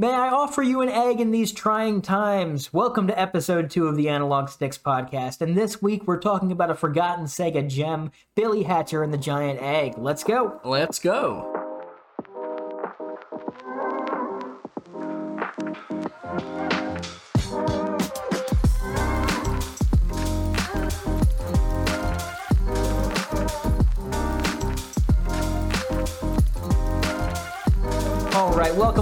May I offer you an egg in these trying times? Welcome to episode two of the Analog Sticks podcast. And this week we're talking about a forgotten Sega gem, Billy Hatcher and the Giant Egg. Let's go. Let's go.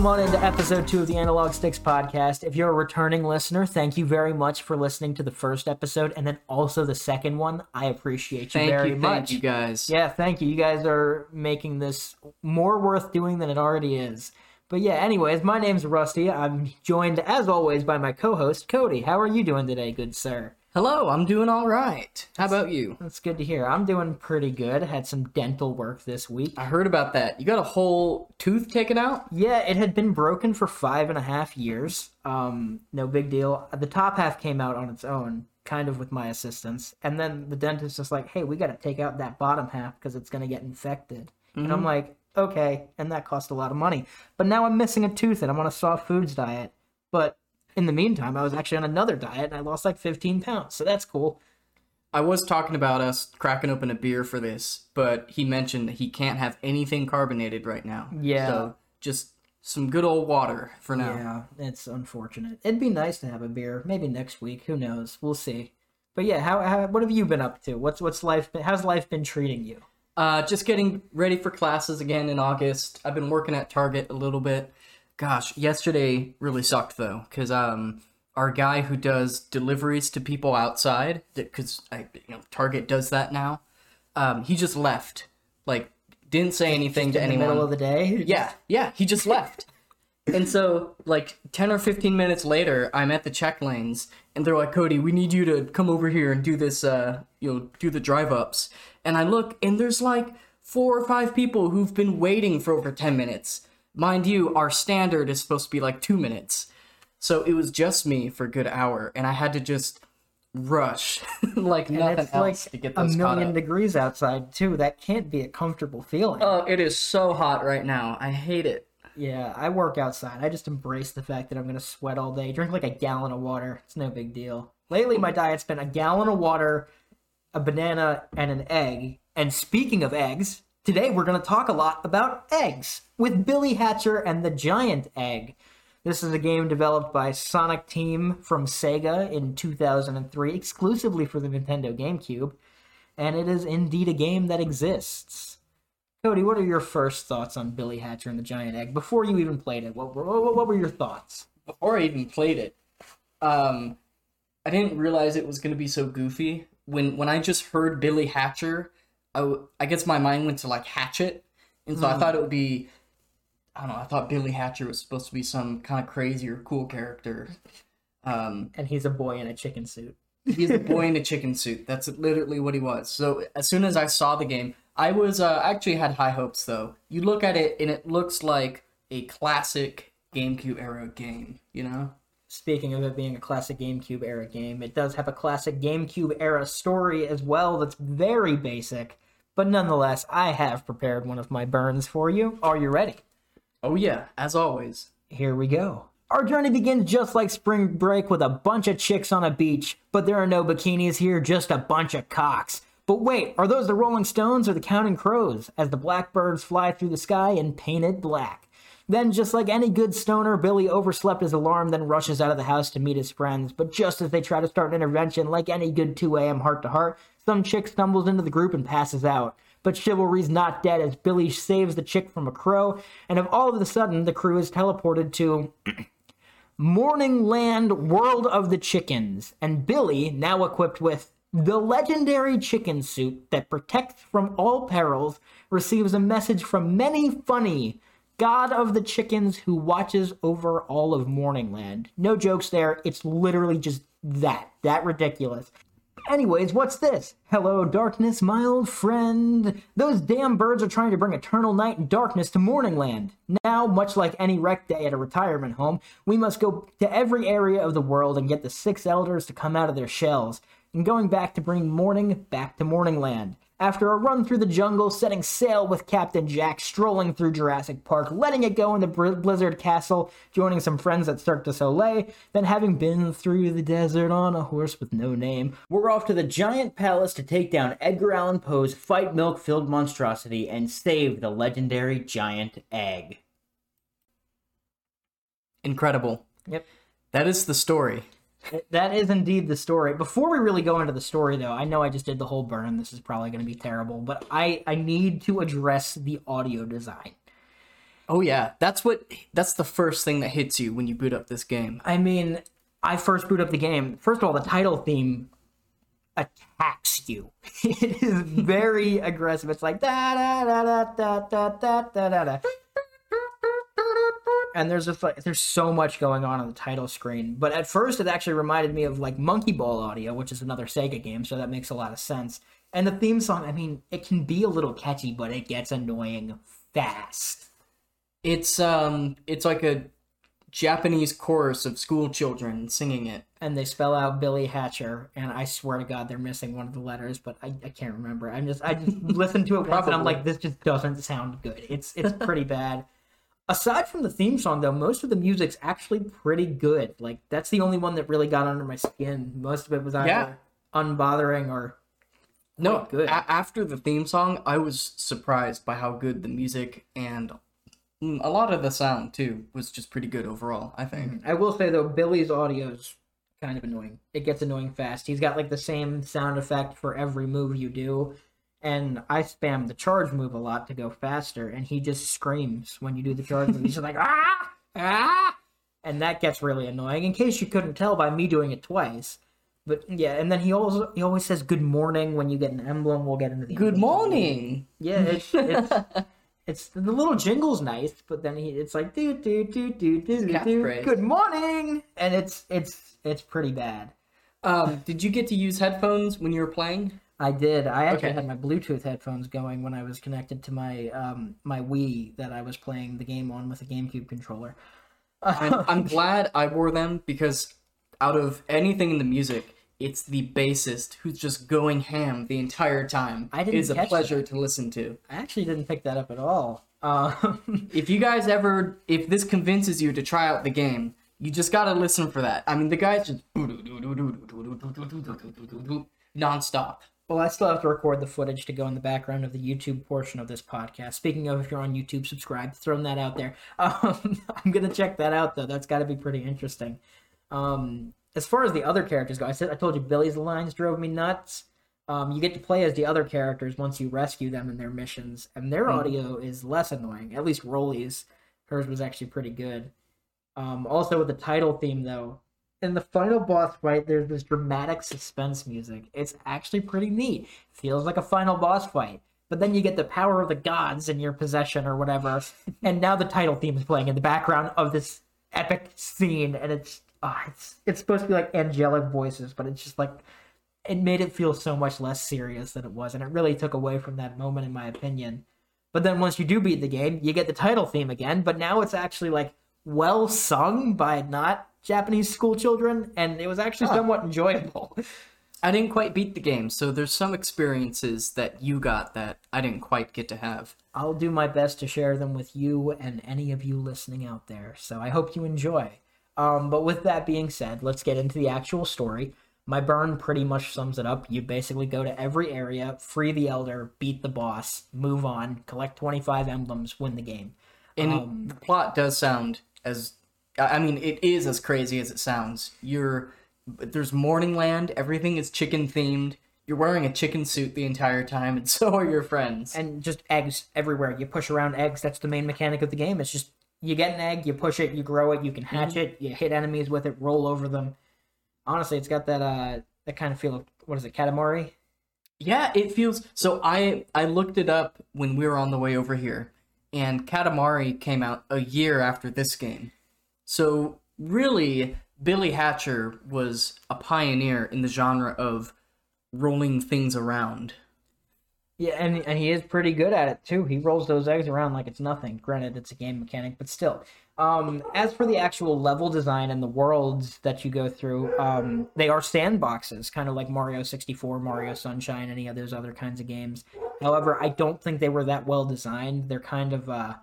Welcome on into episode two of the Analog Sticks podcast. If you're a returning listener, thank you very much for listening to the first episode and then also the second one. I appreciate you Thank very you, much. thank you guys. Yeah, thank you. You guys are making this more worth doing than it already is. But yeah, anyways, my name's Rusty. I'm joined, as always, by my co host, Cody. How are you doing today, good sir? Hello, I'm doing all right. How about you? That's good to hear. I'm doing pretty good. Had some dental work this week. I heard about that. You got a whole tooth taken out? Yeah, it had been broken for five and a half years. Um, no big deal. The top half came out on its own, kind of with my assistance. And then the dentist was like, hey, we got to take out that bottom half because it's going to get infected. And I'm like, okay. And that cost a lot of money. But now I'm missing a tooth and I'm on a soft foods diet. But in the meantime, I was actually on another diet and I lost like 15 pounds. So that's cool. I was talking about us cracking open a beer for this, but he mentioned that he can't have anything carbonated right now. Yeah. So just some good old water for now. Yeah, it's unfortunate. It'd be nice to have a beer, maybe next week. Who knows? We'll see. But yeah, how, how what have you been up to? What's what's life? Been, how's life been treating you? Uh, just getting ready for classes again in August. I've been working at Target a little bit. Gosh, yesterday really sucked though, because um, our guy who does deliveries to people outside, because I you know Target does that now. Um, he just left, like didn't say anything to In the anyone. middle of the day? Yeah, yeah, he just left. And so, like, 10 or 15 minutes later, I'm at the check lanes, and they're like, Cody, we need you to come over here and do this, uh, you know, do the drive ups. And I look, and there's like four or five people who've been waiting for over 10 minutes. Mind you, our standard is supposed to be like two minutes. So it was just me for a good hour, and I had to just rush like And nothing else like to get a those caught million degrees outside too. That can't be a comfortable feeling. Oh, it is so hot right now. I hate it. yeah, I work outside. I just embrace the fact that I'm gonna sweat all day. Drink like a gallon of water. It's no big deal. Lately, my diet's been a gallon of water, a banana, and an egg. And speaking of eggs, today we're gonna talk a lot about eggs with Billy Hatcher and the Giant Egg. This is a game developed by Sonic Team from Sega in 2003, exclusively for the Nintendo GameCube, and it is indeed a game that exists. Cody, what are your first thoughts on Billy Hatcher and the Giant Egg before you even played it? What were, what, were your thoughts? before I even played it, um, I didn't realize it was gonna be so goofy. When when I just heard Billy Hatcher, I, w- I guess my mind went to like Hatchet, and so I thought it would be, I don't know. I thought Billy Hatcher was supposed to be some kind of crazy or cool character. Um, And he's a boy in a chicken suit. he's a boy in a chicken suit. That's literally what he was. So as soon as I saw the game, I was uh, actually had high hopes though. You look at it and it looks like a classic GameCube era game. You know. Speaking of it being a classic GameCube era game, it does have a classic GameCube era story as well that's very basic. But nonetheless, I have prepared one of my burns for you. Are you ready? Oh yeah, as always. Here we go. Our journey begins just like spring break with a bunch of chicks on a beach, but there are no bikinis here, just a bunch of cocks. But wait, are those the Rolling Stones or the Counting Crows as the blackbirds fly through the sky in painted black? Then, just like any good stoner, Billy overslept his alarm, then rushes out of the house to meet his friends. But just as they try to start an intervention, like any good 2 a.m. heart to heart, some chick stumbles into the group and passes out. But chivalry's not dead as Billy saves the chick from a crow, and of all of a sudden, the crew is teleported to Morning Land World of the Chickens, and Billy, now equipped with the legendary chicken suit that protects from all perils, receives a message from many funny, God of the Chickens who watches over all of Morningland. No jokes there, it's literally just that. That ridiculous. Anyways, what's this? Hello, darkness, my old friend. Those damn birds are trying to bring eternal night and darkness to Morningland. Now, much like any rec day at a retirement home, we must go to every area of the world and get the six elders to come out of their shells. And going back to bring morning back to Morningland. After a run through the jungle, setting sail with Captain Jack, strolling through Jurassic Park, letting it go into Blizzard Castle, joining some friends at Cirque du Soleil, then having been through the desert on a horse with no name, we're off to the giant palace to take down Edgar Allan Poe's fight milk filled monstrosity and save the legendary giant egg. Incredible. Yep. That is the story. That is indeed the story. Before we really go into the story, though, I know I just did the whole burn. This is probably going to be terrible, but I I need to address the audio design. Oh yeah, that's what that's the first thing that hits you when you boot up this game. I mean, I first boot up the game. First of all, the title theme attacks you. it is very aggressive. It's like da da da da da da da da da and there's a there's so much going on on the title screen. But at first, it actually reminded me of like Monkey Ball Audio, which is another Sega game, so that makes a lot of sense. And the theme song, I mean, it can be a little catchy, but it gets annoying fast. It's um, it's like a Japanese chorus of school children singing it. And they spell out Billy Hatcher, and I swear to God, they're missing one of the letters, but I, I can't remember. I'm just I just listened to it once, and I'm like, this just doesn't sound good. It's it's pretty bad aside from the theme song though most of the music's actually pretty good. Like that's the only one that really got under my skin. Most of it was either yeah. unbothering or no good. a- after the theme song i was surprised by how good the music and mm, a lot of the sound too was just pretty good overall i think. Mm-hmm. i will say though billy's audio's kind of annoying. It gets annoying fast. He's got like the same sound effect for every move you do and I spam the charge move a lot to go faster, and he just screams when you do the charge move. He's just like ah ah, and that gets really annoying. In case you couldn't tell by me doing it twice, but yeah, and then he also he always says good morning when you get an emblem. We'll get into the good morning. Yeah, it's it's, it's the little jingle's nice, but then he it's like do do do do do do good morning, and it's it's it's pretty bad. Um, did you get to use headphones when you were playing? I did. I actually okay. had my Bluetooth headphones going when I was connected to my um, my Wii that I was playing the game on with a GameCube controller. I'm, I'm glad I wore them because out of anything in the music, it's the bassist who's just going ham the entire time. I didn't. It is a pleasure that. to listen to. I actually didn't pick that up at all. Um, if you guys ever, if this convinces you to try out the game, you just gotta listen for that. I mean, the guy's just nonstop. Well, I still have to record the footage to go in the background of the YouTube portion of this podcast. Speaking of, if you're on YouTube, subscribe. Throwing that out there. Um, I'm gonna check that out though. That's got to be pretty interesting. Um, as far as the other characters go, I said I told you Billy's lines drove me nuts. Um, you get to play as the other characters once you rescue them in their missions, and their mm. audio is less annoying. At least Rolly's, hers was actually pretty good. Um, also with the title theme though, in the final boss fight, there's this dramatic suspense music. It's actually pretty neat. Feels like a final boss fight. But then you get the power of the gods in your possession or whatever, and now the title theme is playing in the background of this epic scene, and it's uh, it's it's supposed to be like angelic voices, but it's just like it made it feel so much less serious than it was, and it really took away from that moment, in my opinion. But then once you do beat the game, you get the title theme again, but now it's actually like well sung by not Japanese school children, and it was actually somewhat enjoyable. I didn't quite beat the game, so there's some experiences that you got that I didn't quite get to have. I'll do my best to share them with you and any of you listening out there, so I hope you enjoy. Um, but with that being said, let's get into the actual story. My burn pretty much sums it up. You basically go to every area, free the elder, beat the boss, move on, collect 25 emblems, win the game. And um, the plot does sound as I mean, it is as crazy as it sounds. You're there's Morningland. Everything is chicken themed. You're wearing a chicken suit the entire time, and so are your friends. And just eggs everywhere. You push around eggs. That's the main mechanic of the game. It's just you get an egg, you push it, you grow it, you can hatch mm-hmm. it, you hit enemies with it, roll over them. Honestly, it's got that uh that kind of feel of what is it, Katamari? Yeah, it feels so. I I looked it up when we were on the way over here, and Katamari came out a year after this game. So really, Billy Hatcher was a pioneer in the genre of rolling things around. Yeah, and and he is pretty good at it too. He rolls those eggs around like it's nothing. Granted, it's a game mechanic, but still. Um, as for the actual level design and the worlds that you go through, um, they are sandboxes, kind of like Mario 64, Mario Sunshine, any of those other kinds of games. However, I don't think they were that well designed. They're kind of uh,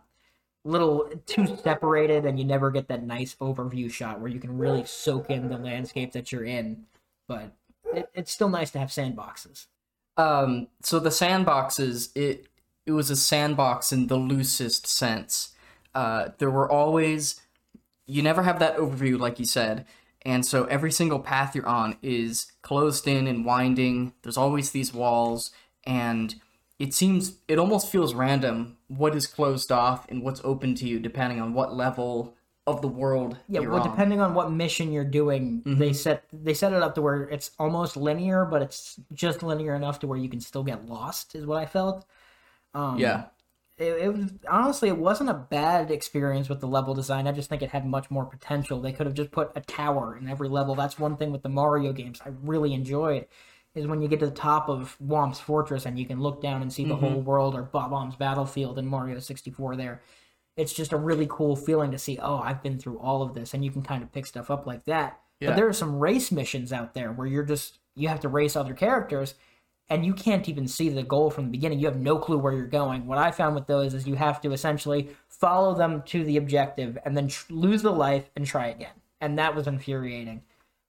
little too separated, and you never get that nice overview shot where you can really soak in the landscape that you're in. But it, it's still nice to have sandboxes. Um, so the sandboxes, it it was a sandbox in the loosest sense. Uh, there were always you never have that overview, like you said, and so every single path you're on is closed in and winding. There's always these walls, and it seems it almost feels random what is closed off and what's open to you depending on what level of the world Yeah, well, on. depending on what mission you're doing, Mm-hmm. they set they set it up to where it's almost linear, but it's just linear enough to where you can still get lost. Is what I felt. Um, yeah. it, it was honestly it wasn't a bad experience with the level design. I just think it had much more potential. They could have just put a tower in every level. That's one thing with the Mario games I really enjoyed is when you get to the top of Whomp's fortress and you can look down and see the whole mm-hmm. world or Bob-omb's battlefield in Mario 64 there. It's just a really cool feeling to see, oh, I've been through all of this and you can kind of pick stuff up like that. Yeah. But there are some race missions out there where you're just you have to race other characters and you can't even see the goal from the beginning. You have no clue where you're going. What I found with those is you have to essentially follow them to the objective and then tr- lose the life and try again. And that was infuriating.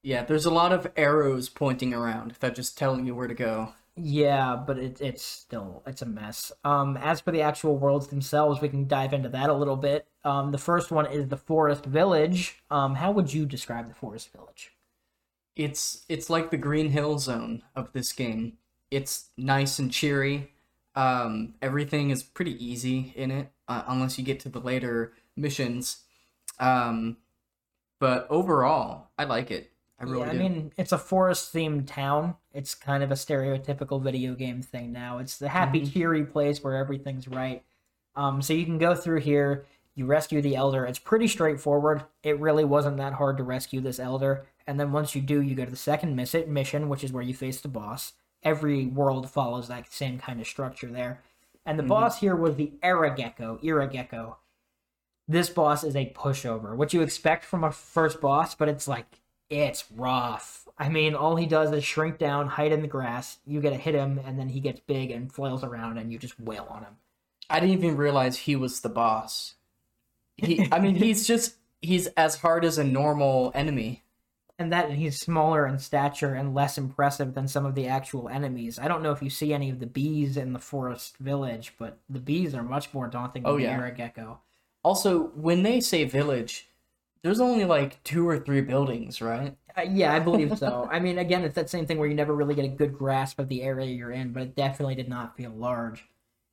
Yeah, there's a lot of arrows pointing around that just telling you where to go. Yeah, but it, it's still it's a mess. Um, as for the actual worlds themselves, we can dive into that a little bit. Um, the first one is the Forest Village. Um, how would you describe the Forest Village? It's it's like the Green Hill Zone of this game. It's nice and cheery. Um, everything is pretty easy in it, uh, unless you get to the later missions. Um, but overall, I like it. I really yeah, I mean, it's a forest themed town. It's kind of a stereotypical video game thing now. It's the happy, Mm-hmm. cheery place where everything's right. Um, so you can go through here, you rescue the elder. It's pretty straightforward. It really wasn't that hard to rescue this elder. And then once you do, you go to the second miss- mission, which is where you face the boss. Every world follows that same kind of structure there. And the Mm-hmm. boss here was the Iragecko, Iragecko. This boss is a pushover. What you expect from a first boss, but it's like it's rough. I mean, all he does is shrink down, hide in the grass. You get to hit him, and then he gets big and flails around, and you just wail on him. I didn't even realize he was the boss. He, I mean, he's just he's as hard as a normal enemy. And that he's smaller in stature and less impressive than some of the actual enemies. I don't know if you see any of the bees in the forest village, but the bees are much more daunting oh, than Oh, the yeah. Iragecko. Also, when they say village, there's only like two or three buildings, right? Uh, yeah, I believe so. I mean, again, it's that same thing where you never really get a good grasp of the area you're in, but it definitely did not feel large.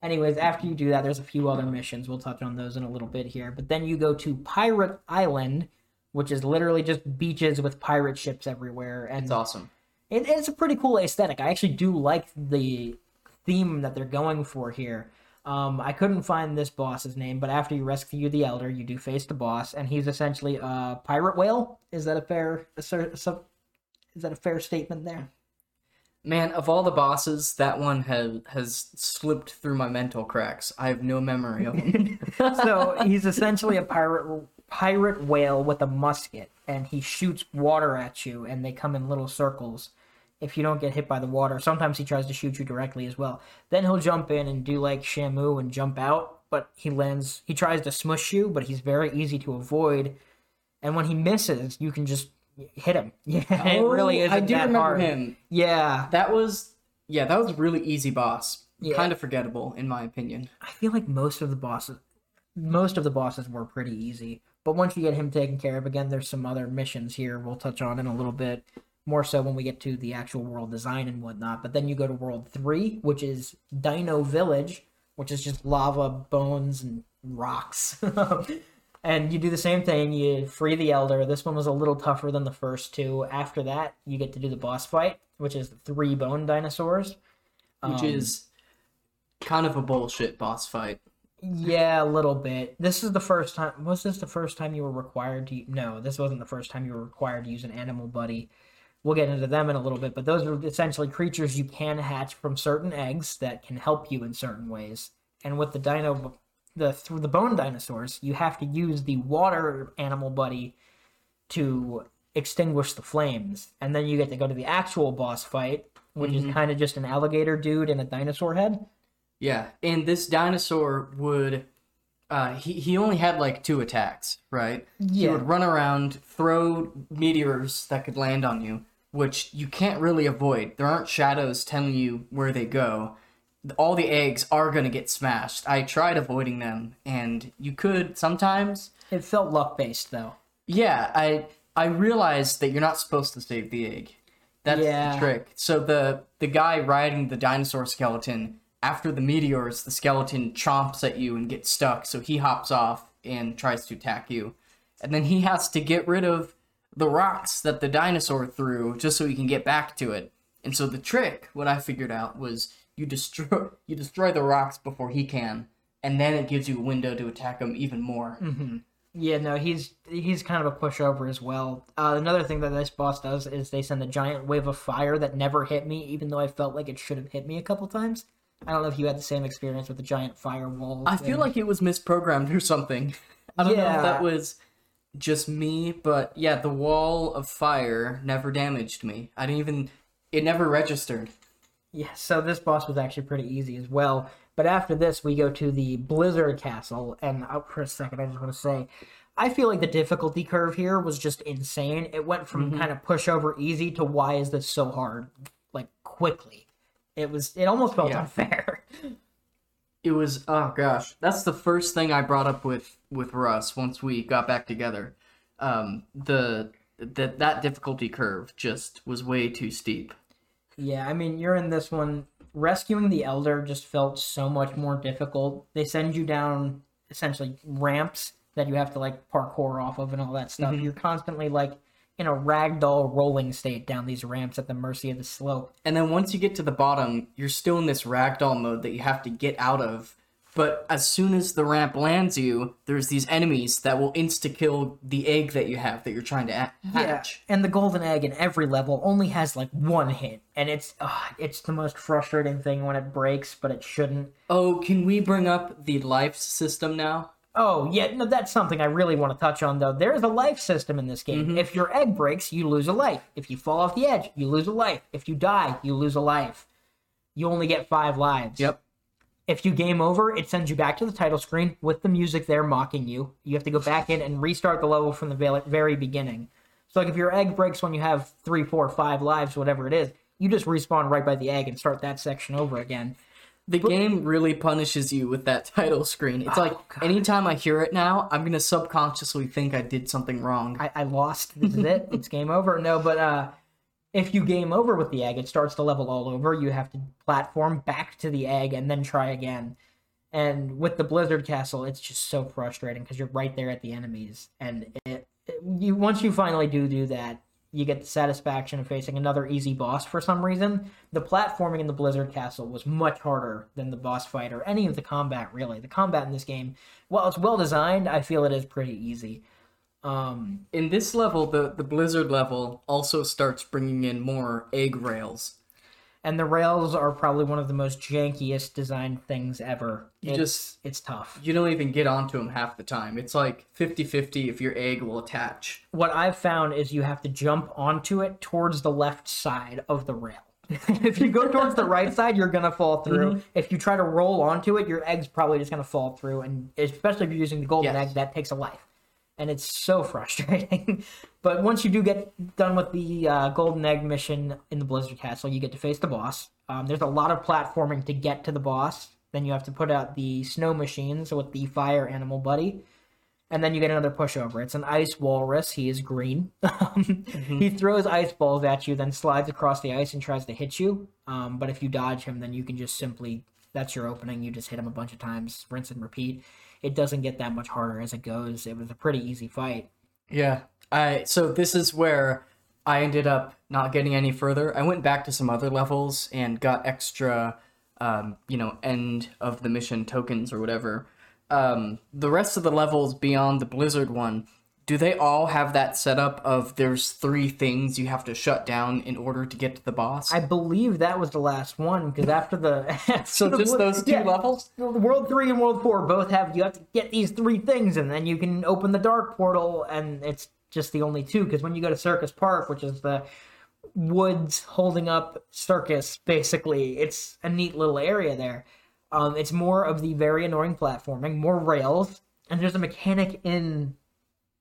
Anyways, after you do that, there's a few other missions. We'll touch on those in a little bit here. But then you go to Pirate Island, which is literally just beaches with pirate ships everywhere, and It's awesome. it, it's a pretty cool aesthetic. I actually do like the theme that they're going for here. Um, I couldn't find this boss's name, but after you rescue the elder, you do face the boss, and he's essentially a pirate whale. Is that a fair assert, sub, is that a fair statement there? Man, of all the bosses, that one has has slipped through my mental cracks. I have no memory of him. so he's essentially a pirate pirate whale with a musket, and he shoots water at you, and they come in little circles. If you don't get hit by the water, sometimes he tries to shoot you directly as well. Then he'll jump in and do like Shamu and jump out, but he lands. He tries to smush you, but he's very easy to avoid. And when he misses, you can just hit him. Yeah, it oh, really Oh, isn't I do that remember hard. him. Yeah, That was yeah, that was a really easy boss. Yeah. Kind of forgettable in my opinion. I feel like most of the bosses, most of the bosses were pretty easy. But once you get him taken care of, again, there's some other missions here we'll touch on in a little bit. More so when we get to the actual world design and whatnot. But then you go to World 3, which is Dino Village, which is just lava, bones, and rocks. and you do the same thing. You free the Elder. This one was a little tougher than the first two. After that, you get to do the boss fight, which is the three bone dinosaurs. Which Um, is kind of a bullshit boss fight. Yeah, a little bit. This is the first time. Was this the first time you were required to? No, this wasn't the first time you were required to use an animal buddy. We'll get into them in a little bit, but those are essentially creatures you can hatch from certain eggs that can help you in certain ways. And with the dino, the through the bone dinosaurs, you have to use the water animal buddy to extinguish the flames, and then you get to go to the actual boss fight, which is kind of just an alligator dude and a dinosaur head. Yeah, and this dinosaur would. Uh, he, he only had like two attacks, right? Yeah. He would run around, throw meteors that could land on you, which you can't really avoid. There aren't shadows telling you where they go. All the eggs are going to get smashed. I tried avoiding them, and you could sometimes. It felt luck based though. Yeah, I I realized that you're not supposed to save the egg. That's Yeah. the trick. So the the guy riding the dinosaur skeleton after the meteors, the skeleton chomps at you and gets stuck. So he hops off and tries to attack you, and then he has to get rid of the rocks that the dinosaur threw just so he can get back to it. And so the trick, what I figured out was you destroy you destroy the rocks before he can, and then it gives you a window to attack him even more. Yeah, no, he's he's kind of a pushover as well. Uh, another thing that this boss does is they send a giant wave of fire that never hit me, even though I felt like it should have hit me a couple times. I don't know if you had the same experience with the giant firewall. I feel like it was misprogrammed or something. I don't know Yeah. if that was just me, but yeah, the wall of fire never damaged me. I didn't even. It never registered. Yeah, so this boss was actually pretty easy as well. But after this, we go to the Blizzard Castle, and out for a second, I just want to say, I feel like the difficulty curve here was just insane. It went from mm-hmm. kind of pushover easy to why is this so hard, like quickly. It was. It almost felt Yeah. unfair. It was oh gosh, that's the first thing I brought up with with Russ once we got back together. Um, the that that difficulty curve just was way too steep. Yeah, I mean, you're in this one. Rescuing the Elder just felt so much more difficult. They send you down essentially ramps that you have to like parkour off of and all that stuff. You're constantly like in a ragdoll rolling state down these ramps at the mercy of the slope. And then once you get to the bottom, you're still in this ragdoll mode that you have to get out of. But as soon as the ramp lands you, there's these enemies that will insta kill the egg that you have that you're trying to hatch. And the golden egg in every level only has like one hit, and it's uh, it's the most frustrating thing when it breaks, but it shouldn't. Oh, can we bring up the life system now? Oh, yeah, no, that's something I really want to touch on, though. There is a life system in this game. Mm-hmm. If your egg breaks, you lose a life. If you fall off the edge, you lose a life. If you die, you lose a life. You only get five lives. Yep. If you game over, it sends you back to the title screen with the music there mocking you. You have to go back in and restart the level from the very beginning. So, like, if your egg breaks when you have three, four, five lives, whatever it is, you just respawn right by the egg and start that section over again. The game really punishes you with that title screen. It's like anytime I hear it now, I'm gonna subconsciously think I did something wrong. I, I lost. This is it. It's game over. No, but uh, if you game over with the egg, it starts the level all over. You have to platform back to the egg and then try again. And with the Blizzard Castle, it's just so frustrating because you're right there at the enemies, and it, it- you once you finally do do that, you get the satisfaction of facing another easy boss for some reason. The platforming in the Blizzard Castle was much harder than the boss fight or any of the combat. Really, the combat in this game, while it's well designed, I feel it is pretty easy. Um, In this level, the, the Blizzard level also starts bringing in more egg rails. And the rails are probably one of the most jankiest designed things ever. You it's, just- it's tough. You don't even get onto them half the time. It's like 50 50 if your egg will attach. What I've found is you have to jump onto it towards the left side of the rail. if you go towards the right side, you're gonna fall through. Mm-hmm. If you try to roll onto it, your egg's probably just gonna fall through, and especially if you're using the golden Yes. egg, that takes a life, and it's so frustrating. but once you do get done with the uh, golden egg mission in the Blizzard Castle, you get to face the boss. Um, there's a lot of platforming to get to the boss. Then you have to put out the snow machines with the fire animal buddy and then you get another pushover. It's an ice walrus. He is green. Um, He throws ice balls at you, then slides across the ice and tries to hit you. Um, but if you dodge him, then you can just simply that's your opening. You just hit him a bunch of times, rinse and repeat. It doesn't get that much harder as it goes. It was a pretty easy fight. Yeah. I so this is where I ended up not getting any further. I went back to some other levels and got extra um, you know, end of the mission tokens or whatever. Um, the rest of the levels beyond the Blizzard one do they all have that setup of there's three things you have to shut down in order to get to the boss? I believe that was the last one because after the so just those two yeah, levels? World three and World four both have you have to get these three things and then you can open the dark portal and it's just the only two because when you go to Circus Park, which is the woods holding up circus, basically, it's a neat little area there. Um, it's more of the very annoying platforming, more rails, and there's a mechanic in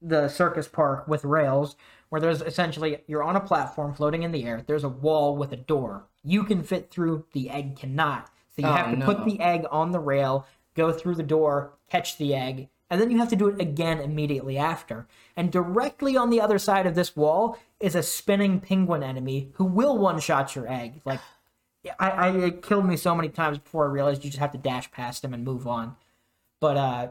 the circus park with rails where there's essentially you're on a platform floating in the air. There's a wall with a door. You can fit through, the egg cannot. So you Oh, have to no. put the egg on the rail, go through the door, catch the egg, and then you have to do it again immediately after. And directly on the other side of this wall is a spinning penguin enemy who will one shot your egg. Like, I, I it killed me so many times before I realized you just have to dash past him and move on. But uh,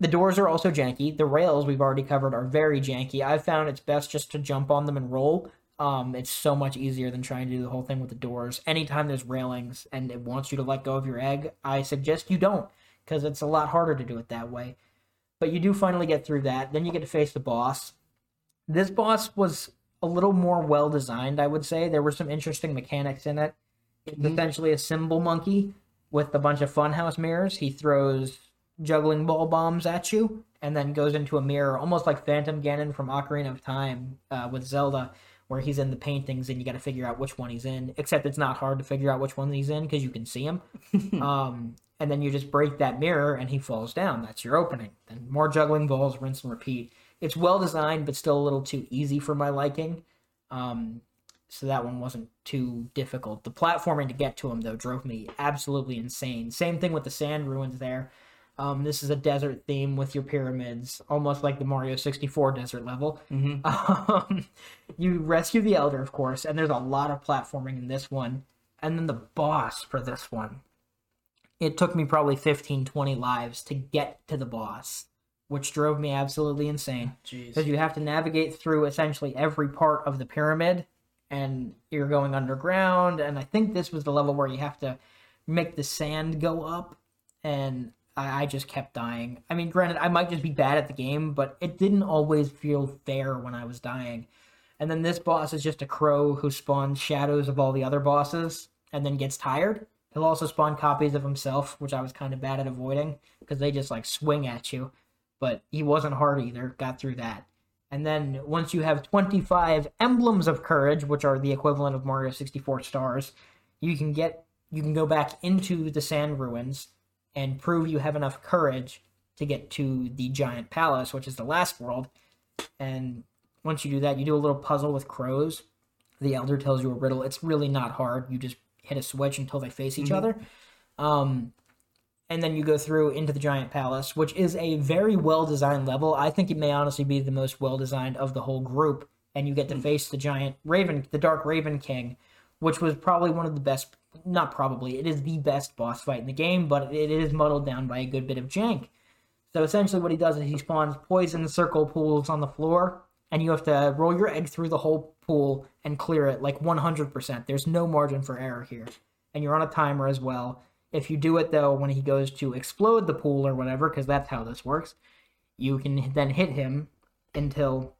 the doors are also janky. The rails we've already covered are very janky. I've found it's best just to jump on them and roll. Um, it's so much easier than trying to do the whole thing with the doors. Anytime there's railings and it wants you to let go of your egg, I suggest you don't because it's a lot harder to do it that way. But you do finally get through that. Then you get to face the boss. This boss was a little more well designed, I would say. There were some interesting mechanics in it. It's essentially a cymbal monkey with a bunch of funhouse mirrors. He throws juggling ball bombs at you and then goes into a mirror, almost like Phantom Ganon from Ocarina of Time uh, with Zelda, where he's in the paintings and you got to figure out which one he's in. Except it's not hard to figure out which one he's in because you can see him. um, and then you just break that mirror and he falls down. That's your opening. Then more juggling balls, rinse and repeat. It's well designed, but still a little too easy for my liking. Um, so that one wasn't too difficult. The platforming to get to him though drove me absolutely insane. Same thing with the sand ruins there. Um, this is a desert theme with your pyramids, almost like the Mario 64 desert level. Um, you rescue the Elder, of course, and there's a lot of platforming in this one. And then the boss for this one. It took me probably 15, 20 lives to get to the boss, which drove me absolutely insane because you have to navigate through essentially every part of the pyramid and you're going underground and i think this was the level where you have to make the sand go up and I, I just kept dying i mean granted i might just be bad at the game but it didn't always feel fair when i was dying and then this boss is just a crow who spawns shadows of all the other bosses and then gets tired he'll also spawn copies of himself which i was kind of bad at avoiding because they just like swing at you but he wasn't hard either. Got through that. And then once you have 25 emblems of courage, which are the equivalent of Mario 64 stars, you can get you can go back into the sand ruins and prove you have enough courage to get to the giant palace, which is the last world. And once you do that, you do a little puzzle with crows. The elder tells you a riddle. It's really not hard. You just hit a switch until they face each other. Um, and then you go through into the giant palace, which is a very well designed level. I think it may honestly be the most well designed of the whole group. And you get to face the giant Raven, the Dark Raven King, which was probably one of the best. Not probably, it is the best boss fight in the game, but it is muddled down by a good bit of jank. So essentially, what he does is he spawns poison circle pools on the floor, and you have to roll your egg through the whole pool and clear it like 100%. There's no margin for error here. And you're on a timer as well. If you do it though, when he goes to explode the pool or whatever, because that's how this works, you can then hit him until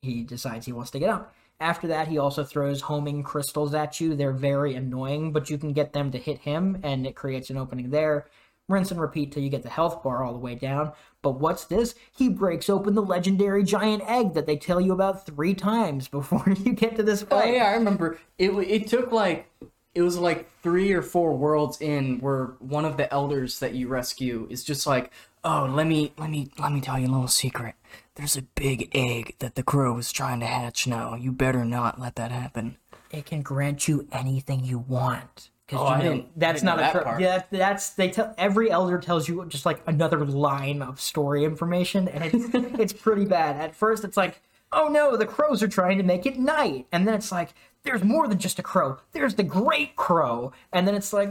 he decides he wants to get out. After that, he also throws homing crystals at you. They're very annoying, but you can get them to hit him, and it creates an opening there. Rinse and repeat till you get the health bar all the way down. But what's this? He breaks open the legendary giant egg that they tell you about three times before you get to this Oh yeah, I remember. It it took like it was like three or four worlds in where one of the elders that you rescue is just like, oh, let me let me let me tell you a little secret. There's a big egg that the crow is trying to hatch now. You better not let that happen. it can grant you anything you want. 'Cause Oh, you I know, didn't- I That's didn't know not a that tro- part. yeah. That's they tell every elder tells you just like another line of story information, and it's it's pretty bad. At first, it's like, oh no, the crows are trying to make it night, and then it's like, there's more than just a crow. There's the great crow, and then it's like.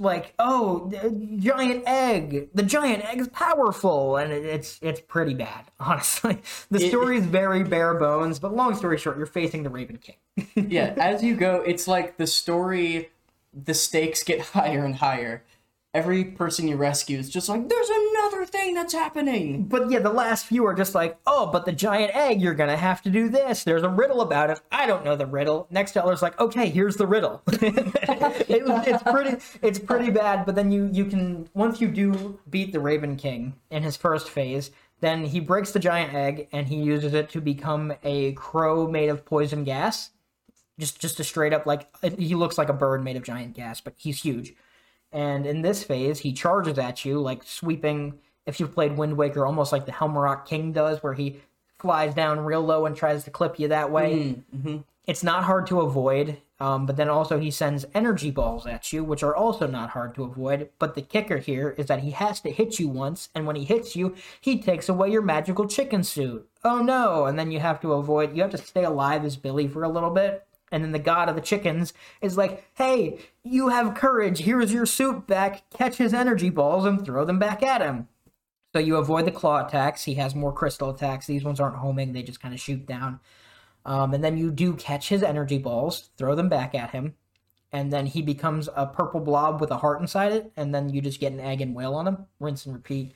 Like oh, the giant egg! The giant egg's powerful, and it, it's it's pretty bad, honestly. The story is very bare bones, but long story short, you're facing the Raven King. yeah, as you go, it's like the story, the stakes get higher and higher. Every person you rescue is just like, there's another thing that's happening. But yeah, the last few are just like, oh, but the giant egg, you're gonna have to do this. There's a riddle about it. I don't know the riddle. Next teller's like, okay, here's the riddle. it, it's pretty, it's pretty bad. But then you you can once you do beat the Raven King in his first phase, then he breaks the giant egg and he uses it to become a crow made of poison gas. Just just a straight up like he looks like a bird made of giant gas, but he's huge. And in this phase, he charges at you, like sweeping, if you've played Wind Waker, almost like the Helmaroc King does, where he flies down real low and tries to clip you that way. It's not hard to avoid, um, but then also he sends energy balls at you, which are also not hard to avoid. But the kicker here is that he has to hit you once, and when he hits you, he takes away your magical chicken suit. Oh no! And then you have to avoid, you have to stay alive as Billy for a little bit. And then the god of the chickens is like, hey, you have courage. Here's your suit back. Catch his energy balls and throw them back at him. So you avoid the claw attacks. He has more crystal attacks. These ones aren't homing, they just kind of shoot down. Um, and then you do catch his energy balls, throw them back at him. And then he becomes a purple blob with a heart inside it. And then you just get an egg and whale on him. Rinse and repeat.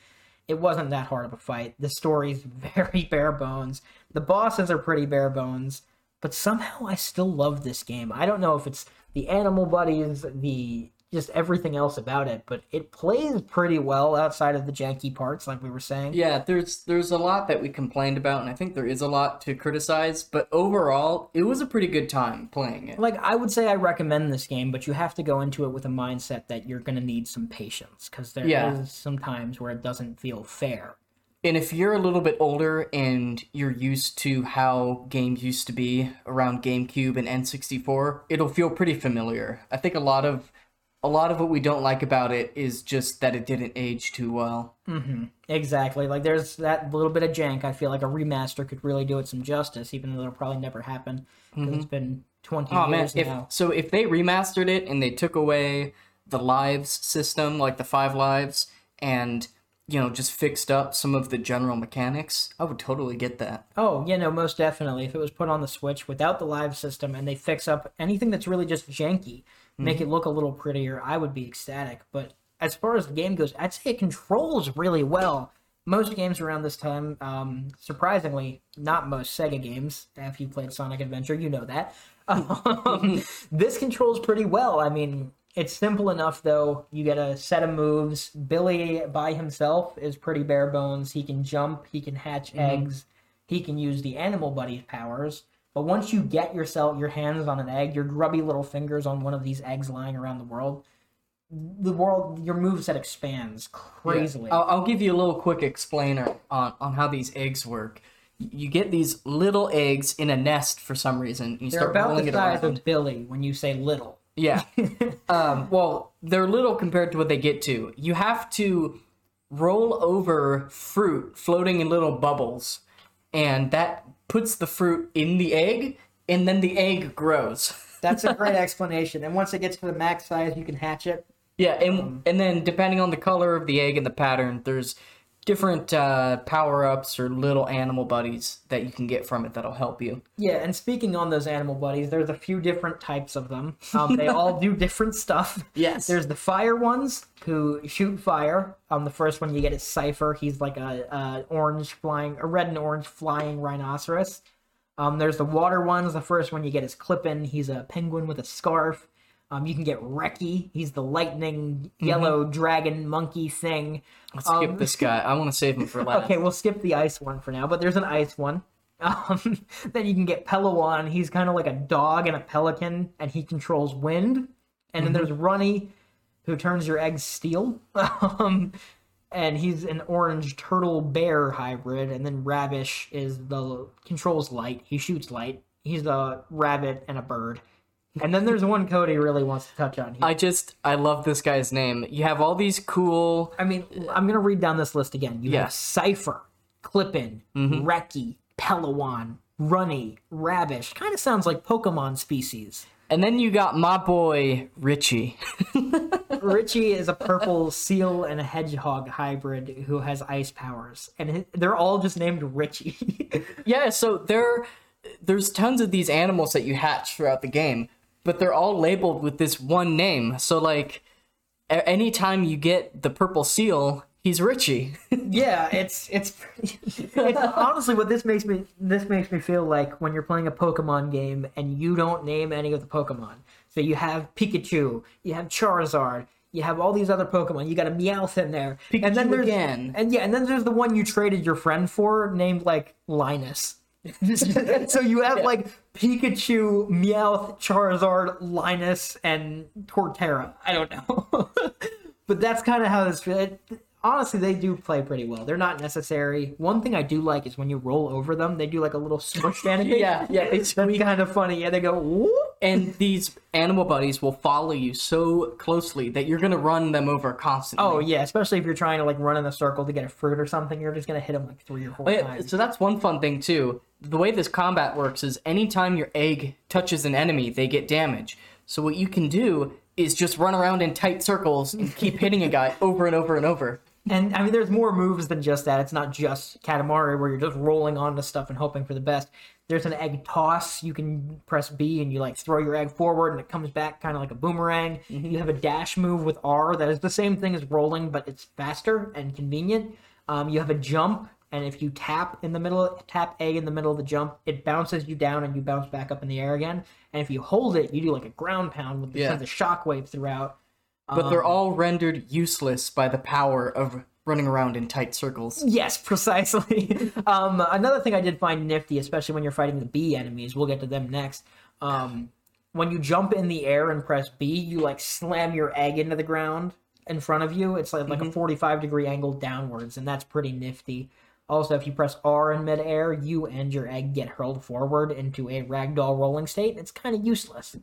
It wasn't that hard of a fight. The story's very bare bones. The bosses are pretty bare bones but somehow I still love this game. I don't know if it's the animal buddies, the just everything else about it, but it plays pretty well outside of the janky parts, like we were saying. Yeah, there's there's a lot that we complained about, and I think there is a lot to criticize. But overall, it was a pretty good time playing it. Like I would say, I recommend this game, but you have to go into it with a mindset that you're going to need some patience because there is Yeah. some times where it doesn't feel fair. And if you're a little bit older and you're used to how games used to be around GameCube and N64, it'll feel pretty familiar. I think a lot of a lot of what we don't like about it is just that it didn't age too well. Mhm. Exactly. Like there's that little bit of jank. I feel like a remaster could really do it some justice, even though it'll probably never happen because it's been 20 Oh man, years if so if they remastered it and they took away the lives system, like the five lives, and you know, just fixed up some of the general mechanics, I would totally get that. Oh, yeah, no, most definitely. If it was put on the Switch without the live system and they fix up anything that's really just janky, make it look a little prettier, I would be ecstatic. But as far as the game goes, I'd say it controls really well. Most games around this time, um, surprisingly, not most Sega games. If you played Sonic Adventure, you know that. Um, this controls pretty well. I mean, it's simple enough though. You get a set of moves. Billy by himself is pretty bare bones. He can jump, he can hatch eggs, he can use the animal buddy's powers. But once you get yourself your hands on an egg, your grubby little fingers on one of these eggs lying around the world, the world your moveset expands crazily. I'll, I'll give you a little quick explainer on, on how these eggs work. You get these little eggs in a nest for some reason. You They're start about the size around. of Billy when you say little. Yeah. um, well, they're little compared to what they get to. You have to roll over fruit floating in little bubbles, and that puts the fruit in the egg, and then the egg grows. That's a great explanation. And once it gets to the max size, you can hatch it. yeah, and um, and then depending on the color of the egg and the pattern, there's different uh, power ups or little animal buddies that you can get from it that'll help you. Yeah, and speaking on those animal buddies, there's a few different types of them. Um, they all do different stuff. Yes. There's the fire ones who shoot fire. Um, the first one you get is Cipher. He's like a, a orange flying, a red and orange flying rhinoceros. Um, there's the water ones. The first one you get is Clippin. He's a penguin with a scarf. Um, you can get Reki. He's the lightning yellow dragon monkey thing. Let's skip this guy. I want to save him for last. Um, Okay, we'll skip the ice one for now, but there's an ice one. Um, then you can get Pelawan. He's kind of like a dog and a pelican, and he controls wind. And then there's Runny, who turns your eggs steel. Um, and he's an orange turtle bear hybrid. And then Ravish is the controls light. He shoots light. He's a rabbit and a bird. And then there's one Cody really wants to touch on. Here. I just I love this guy's name. You have all these cool I mean, I'm gonna read down this list again. You have Yes. Cipher, Clippin, mm-hmm. Reki, Pelawan, Runny, Rabish. Kind of sounds like Pokemon species. And then you got my boy Richie. Richie is a purple seal and a hedgehog hybrid who has ice powers, and they're all just named Richie. yeah, so there there's tons of these animals that you hatch throughout the game, but they're all labeled with this one name. So like anytime you get the purple seal, He's Richie. yeah, it's it's, it's honestly what this makes me this makes me feel like when you're playing a Pokemon game and you don't name any of the Pokemon. So you have Pikachu, you have Charizard, you have all these other Pokemon. You got a Meowth in there, and then there's again. and yeah, and then there's the one you traded your friend for, named like Linus. so you have like Pikachu, Meowth, Charizard, Linus, and Torterra. I don't know, but that's kind of how this feels. Honestly, they do play pretty well. They're not necessary. One thing I do like is when you roll over them, they do like a little squish animation. Yeah, yeah, it's that's kind of funny. Yeah, they go. Whoop. And these animal buddies will follow you so closely that you're gonna run them over constantly. Oh yeah, especially if you're trying to like run in a circle to get a fruit or something, you're just gonna hit them like three or four yeah, times. so that's one fun thing too. The way this combat works is anytime your egg touches an enemy, they get damage. So what you can do is just run around in tight circles and keep hitting a guy over and over and over. And I mean, there's more moves than just that. It's not just Katamari where you're just rolling onto stuff and hoping for the best. There's an egg toss. You can press B and you like throw your egg forward and it comes back kind of like a boomerang. You have a dash move with R that is the same thing as rolling, but it's faster and convenient. Um, you have a jump, and if you tap in the middle, tap A in the middle of the jump, it bounces you down and you bounce back up in the air again. And if you hold it, you do like a ground pound with the Yeah. sends a shockwave throughout. But they're all rendered useless by the power of running around in tight circles. Yes, precisely. um, another thing I did find nifty, especially when you're fighting the bee enemies, we'll get to them next. Um, when you jump in the air and press B, you like slam your egg into the ground in front of you. It's like, like a 45 degree angle downwards, and that's pretty nifty. Also, if you press R in midair, you and your egg get hurled forward into a ragdoll rolling state. It's kind of useless.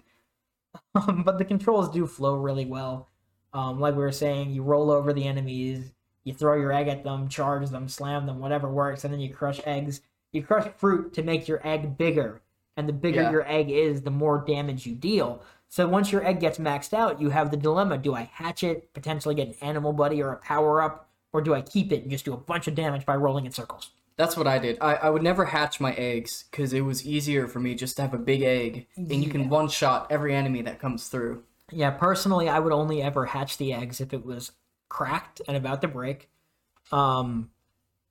Um, but the controls do flow really well. Um, like we were saying, you roll over the enemies, you throw your egg at them, charge them, slam them, whatever works, and then you crush eggs. You crush fruit to make your egg bigger, and the bigger Yeah. your egg is, the more damage you deal. So once your egg gets maxed out, you have the dilemma: do I hatch it, potentially get an animal buddy or a power up, or do I keep it and just do a bunch of damage by rolling in circles? That's what I did. I, I would never hatch my eggs because it was easier for me just to have a big egg and you can one shot every enemy that comes through. Yeah, personally, I would only ever hatch the eggs if it was cracked and about to break, um,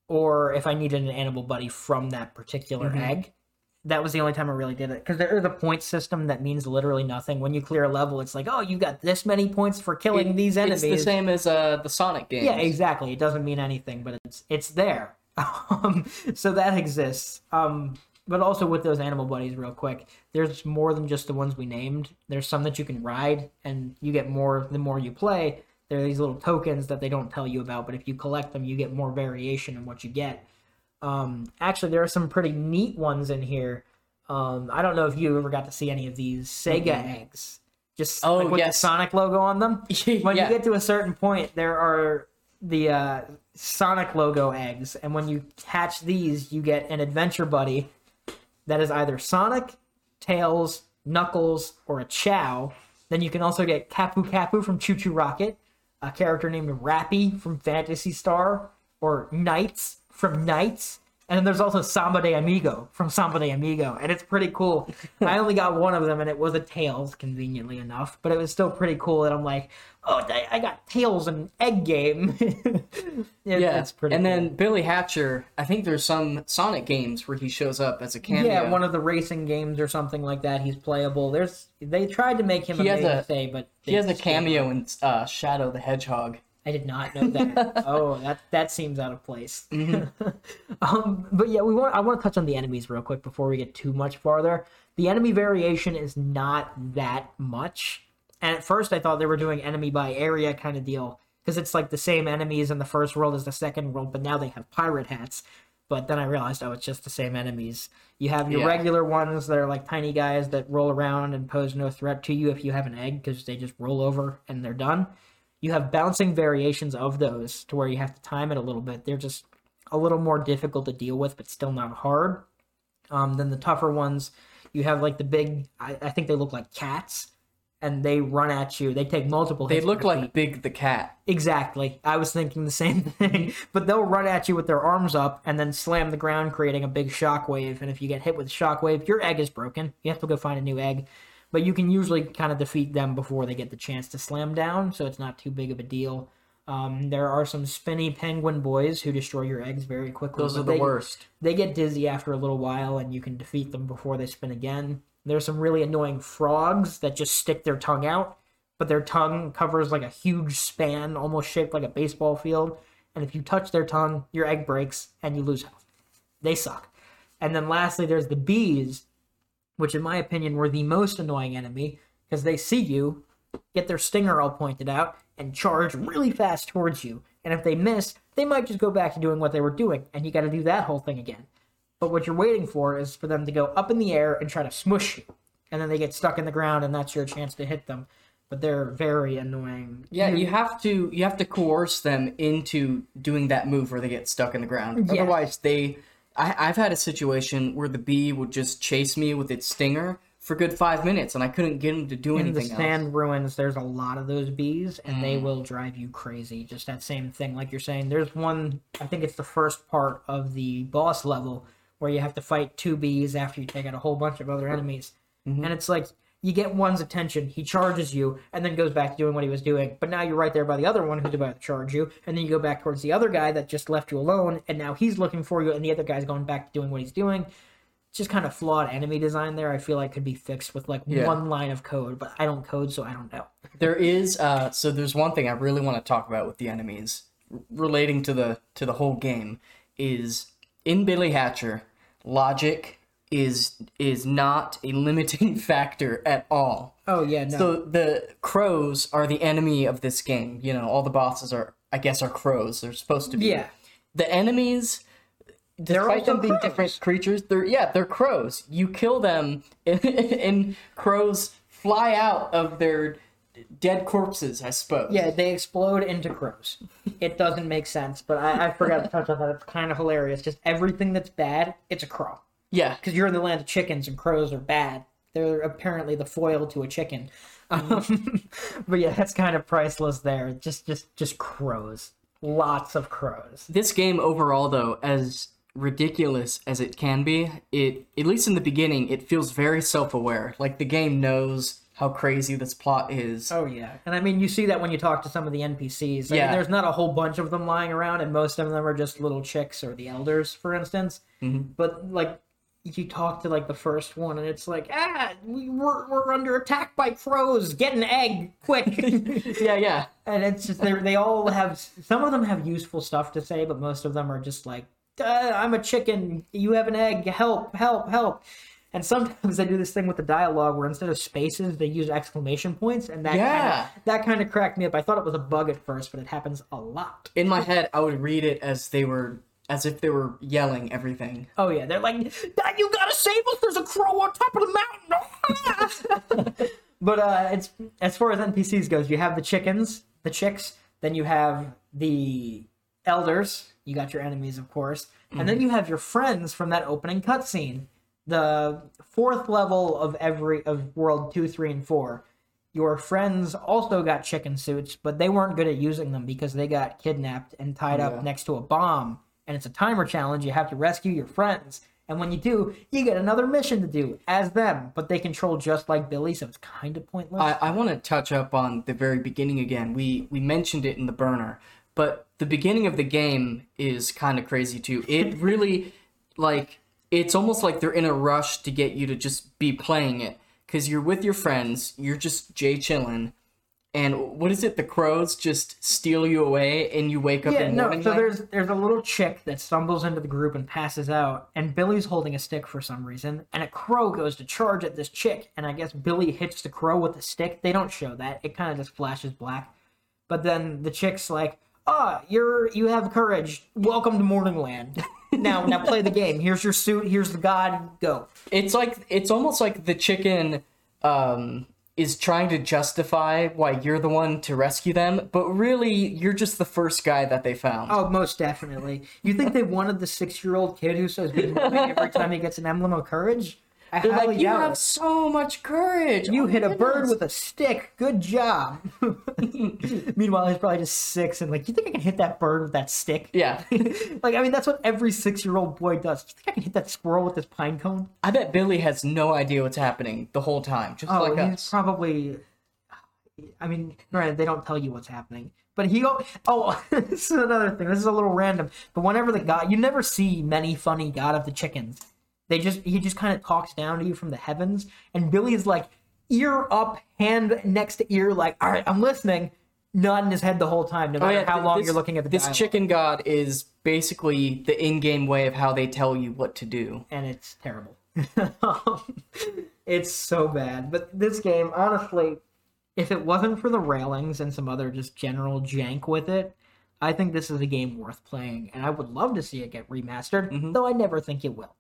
or if I needed an animal buddy from that particular egg. That was the only time I really did it because there is a point system that means literally nothing. When you clear a level, it's like, oh, you got this many points for killing these enemies. It's the same as uh, the Sonic game. Yeah, exactly. It doesn't mean anything, but it's it's there. Um, so that exists. Um, but also with those animal buddies, real quick, there's more than just the ones we named. There's some that you can ride, and you get more the more you play. There are these little tokens that they don't tell you about, but if you collect them, you get more variation in what you get. Um, actually, there are some pretty neat ones in here. Um, I don't know if you ever got to see any of these Sega eggs. Just Oh, like with the. Sonic logo on them. When Yeah. you get to a certain point, there are the uh, Sonic logo eggs, and when you hatch these, you get an adventure buddy that is either Sonic, Tails, Knuckles, or a Chao. Then you can also get Kapu Kapu from ChuChu Rocket, a character named Rappy from Phantasy Star, or NiGHTS from NiGHTS. And then there's also Samba de Amigo from Samba de Amigo, and it's pretty cool. I only got one of them, and it was a Tails, conveniently enough, but it was still pretty cool. And I'm like, oh, I I got Tails and Egg Game. It- Yeah, it's pretty. and cool. then Billy Hatcher, I think there's some Sonic games where he shows up as a cameo. Yeah, one of the racing games or something like that. He's playable. There's they tried to make him He a has a- but he has a cameo in uh, Shadow the Hedgehog. I did not know that. oh, that that seems out of place. Mm-hmm. um, but yeah, we want. I want to touch on the enemies real quick before we get too much farther. The enemy variation is not that much, and at first I thought they were doing enemy by area kind of deal because it's like the same enemies in the first world as the second world, but now they have pirate hats. But then I realized, oh, it's just the same enemies. You have your Yeah. regular ones that are like tiny guys that roll around and pose no threat to you if you have an egg because they just roll over and they're done. You have bouncing variations of those to where you have to time it a little bit. They're just a little more difficult to deal with, but still not hard. Um, then the tougher ones, you have like the big. I, I think they look like cats, and they run at you. They take multiple. They look like feet. Big the Cat. Exactly. I was thinking the same thing. But they'll run at you with their arms up and then slam the ground, creating a big shockwave. And if you get hit with a shockwave, your egg is broken. You have to go find a new egg. But you can usually kind of defeat them before they get the chance to slam down, so it's not too big of a deal. Um, there are some spinny penguin boys who destroy your eggs very quickly. Those are the they- worst. They get dizzy after a little while, and you can defeat them before they spin again. There's some really annoying frogs that just stick their tongue out, but their tongue covers like a huge span, almost shaped like a baseball field. And if you touch their tongue, your egg breaks and you lose health. They suck. And then lastly, there's the bees, which in my opinion were the most annoying enemy because they see you, get their stinger all pointed out, and charge really fast towards you. And if they miss, they might just go back to doing what they were doing, and you got to do that whole thing again. But what you're waiting for is for them to go up in the air and try to smush you. And then they get stuck in the ground, and that's your chance to hit them. But they're very annoying. Yeah, you have to you have to coerce them into doing that move where they get stuck in the ground. Yeah. Otherwise, they. I, I've had a situation where the bee would just chase me with its stinger for a good five minutes, and I couldn't get him to do in the anything else. sand ruins there's a lot of those bees and they mm. will drive you crazy just that same thing like you're saying there's one i think it's the first part of the boss level where you have to fight two bees after you take out a whole bunch of other enemies and it's like you get one's attention he charges you and then goes back to doing what he was doing but now you're right there by the other one who's about to charge you and then you go back towards the other guy that just left you alone and now he's looking for you and the other guy's going back to doing what he's doing just kind of flawed enemy design there. I feel like could be fixed with like Yeah. one line of code, but I don't code, so I don't know. There is uh so there's one thing I really want to talk about with the enemies relating to the to the whole game is in Billy Hatcher, logic is is not a limiting factor at all. Oh yeah, no. So the crows are the enemy of this game. You know, all the bosses are I guess are crows. They're supposed to be. yeah, The enemies despite them being crows. different creatures, they're yeah, they're crows. You kill them and, and crows fly out of their dead corpses, I suppose. yeah, they explode into crows. It doesn't make sense, but I, I forgot to touch on that. It's kind of hilarious. Just everything that's bad, it's a crow. Yeah. Because you're in the land of chickens, and crows are bad. They're apparently the foil to a chicken. Um, but yeah, that's kind of priceless there. Just, just, just crows. Lots of crows. This game overall though, as ridiculous as it can be, it at least in the beginning, it feels very self-aware. Like the game knows how crazy this plot is. Oh yeah, and I mean you see that when you talk to some of the NPCs. I Yeah. mean, there's not a whole bunch of them lying around, and most of them are just little chicks or the elders, for instance. Mm-hmm. But like, you talk to like the first one, and it's like, ah, we, we're we're under attack by crows. Get an egg, quick! Yeah, yeah. and it's just they they all have some of them have useful stuff to say, but most of them are just like, "Duh, I'm a chicken. You have an egg. Help! Help! Help! And sometimes they do this thing with the dialogue where instead of spaces they use exclamation points, and that Yeah. kinda, that kind of cracked me up. I thought it was a bug at first, but it happens a lot. In my head, I would read it as they were as if they were yelling everything. Oh yeah, they're like, "Dad, "You gotta save us! There's a crow on top of the mountain!" but uh, it's as far as NPCs goes, you have the chickens, the chicks, then you have the elders. You got your enemies, of course, and then you have your friends from that opening cutscene. The fourth level of every of world two, three, and four. Your friends also got chicken suits, but they weren't good at using them because they got kidnapped and tied Yeah. up next to a bomb. And it's a timer challenge. You have to rescue your friends. And when you do, you get another mission to do as them, but they control just like Billy, so it's kind of pointless. I, I want to touch up on the very beginning again. We we mentioned it in the burner, but the beginning of the game is kind of crazy too. It really like it's almost like they're in a rush to get you to just be playing it because you're with your friends, you're just jay chilling, and what is it? The crows just steal you away, and you wake up yeah, in the no. morning. So like- there's there's a little chick that stumbles into the group and passes out, and Billy's holding a stick for some reason, and a crow goes to charge at this chick, and I guess Billy hits the crow with the stick. They don't show that; it kind of just flashes black. But then the chick's like, "Ah, you're you have courage. Welcome to Morningland. now, now play the game. Here's your suit. Here's the god. Go." it's like it's almost like the chicken um is trying to justify why you're the one to rescue them but really you're just the first guy that they found Oh, most definitely. You think they wanted the six-year-old kid who says every time he gets an emblem of courage? I they're like you doubt have it. so much courage You Oh hit a bird with a stick. Good job. Meanwhile, he's probably just six and like, you think I can hit that bird with that stick? yeah like, I mean, that's what every six-year-old boy does. Do you think I can hit that squirrel with this pine cone? i bet billy has no idea what's happening the whole time just Oh, like he's us probably. I mean, granted, they don't tell you what's happening, but But he go oh this is another thing. This is a little random. But whenever the god you never see many funny God of the Chickens. They just he just kind of talks down to you from the heavens, and Billy's like ear up, hand next to ear, like, all right, I'm listening, nodding his head the whole time, no oh, matter how th- long this- you're looking at the This dialogue. chicken god is basically the in-game way of how they tell you what to do. and it's terrible. it's so bad. But this game, honestly, if it wasn't for the railings and some other just general jank with it, I think this is a game worth playing, and I would love to see it get remastered, mm-hmm. though I never think it will.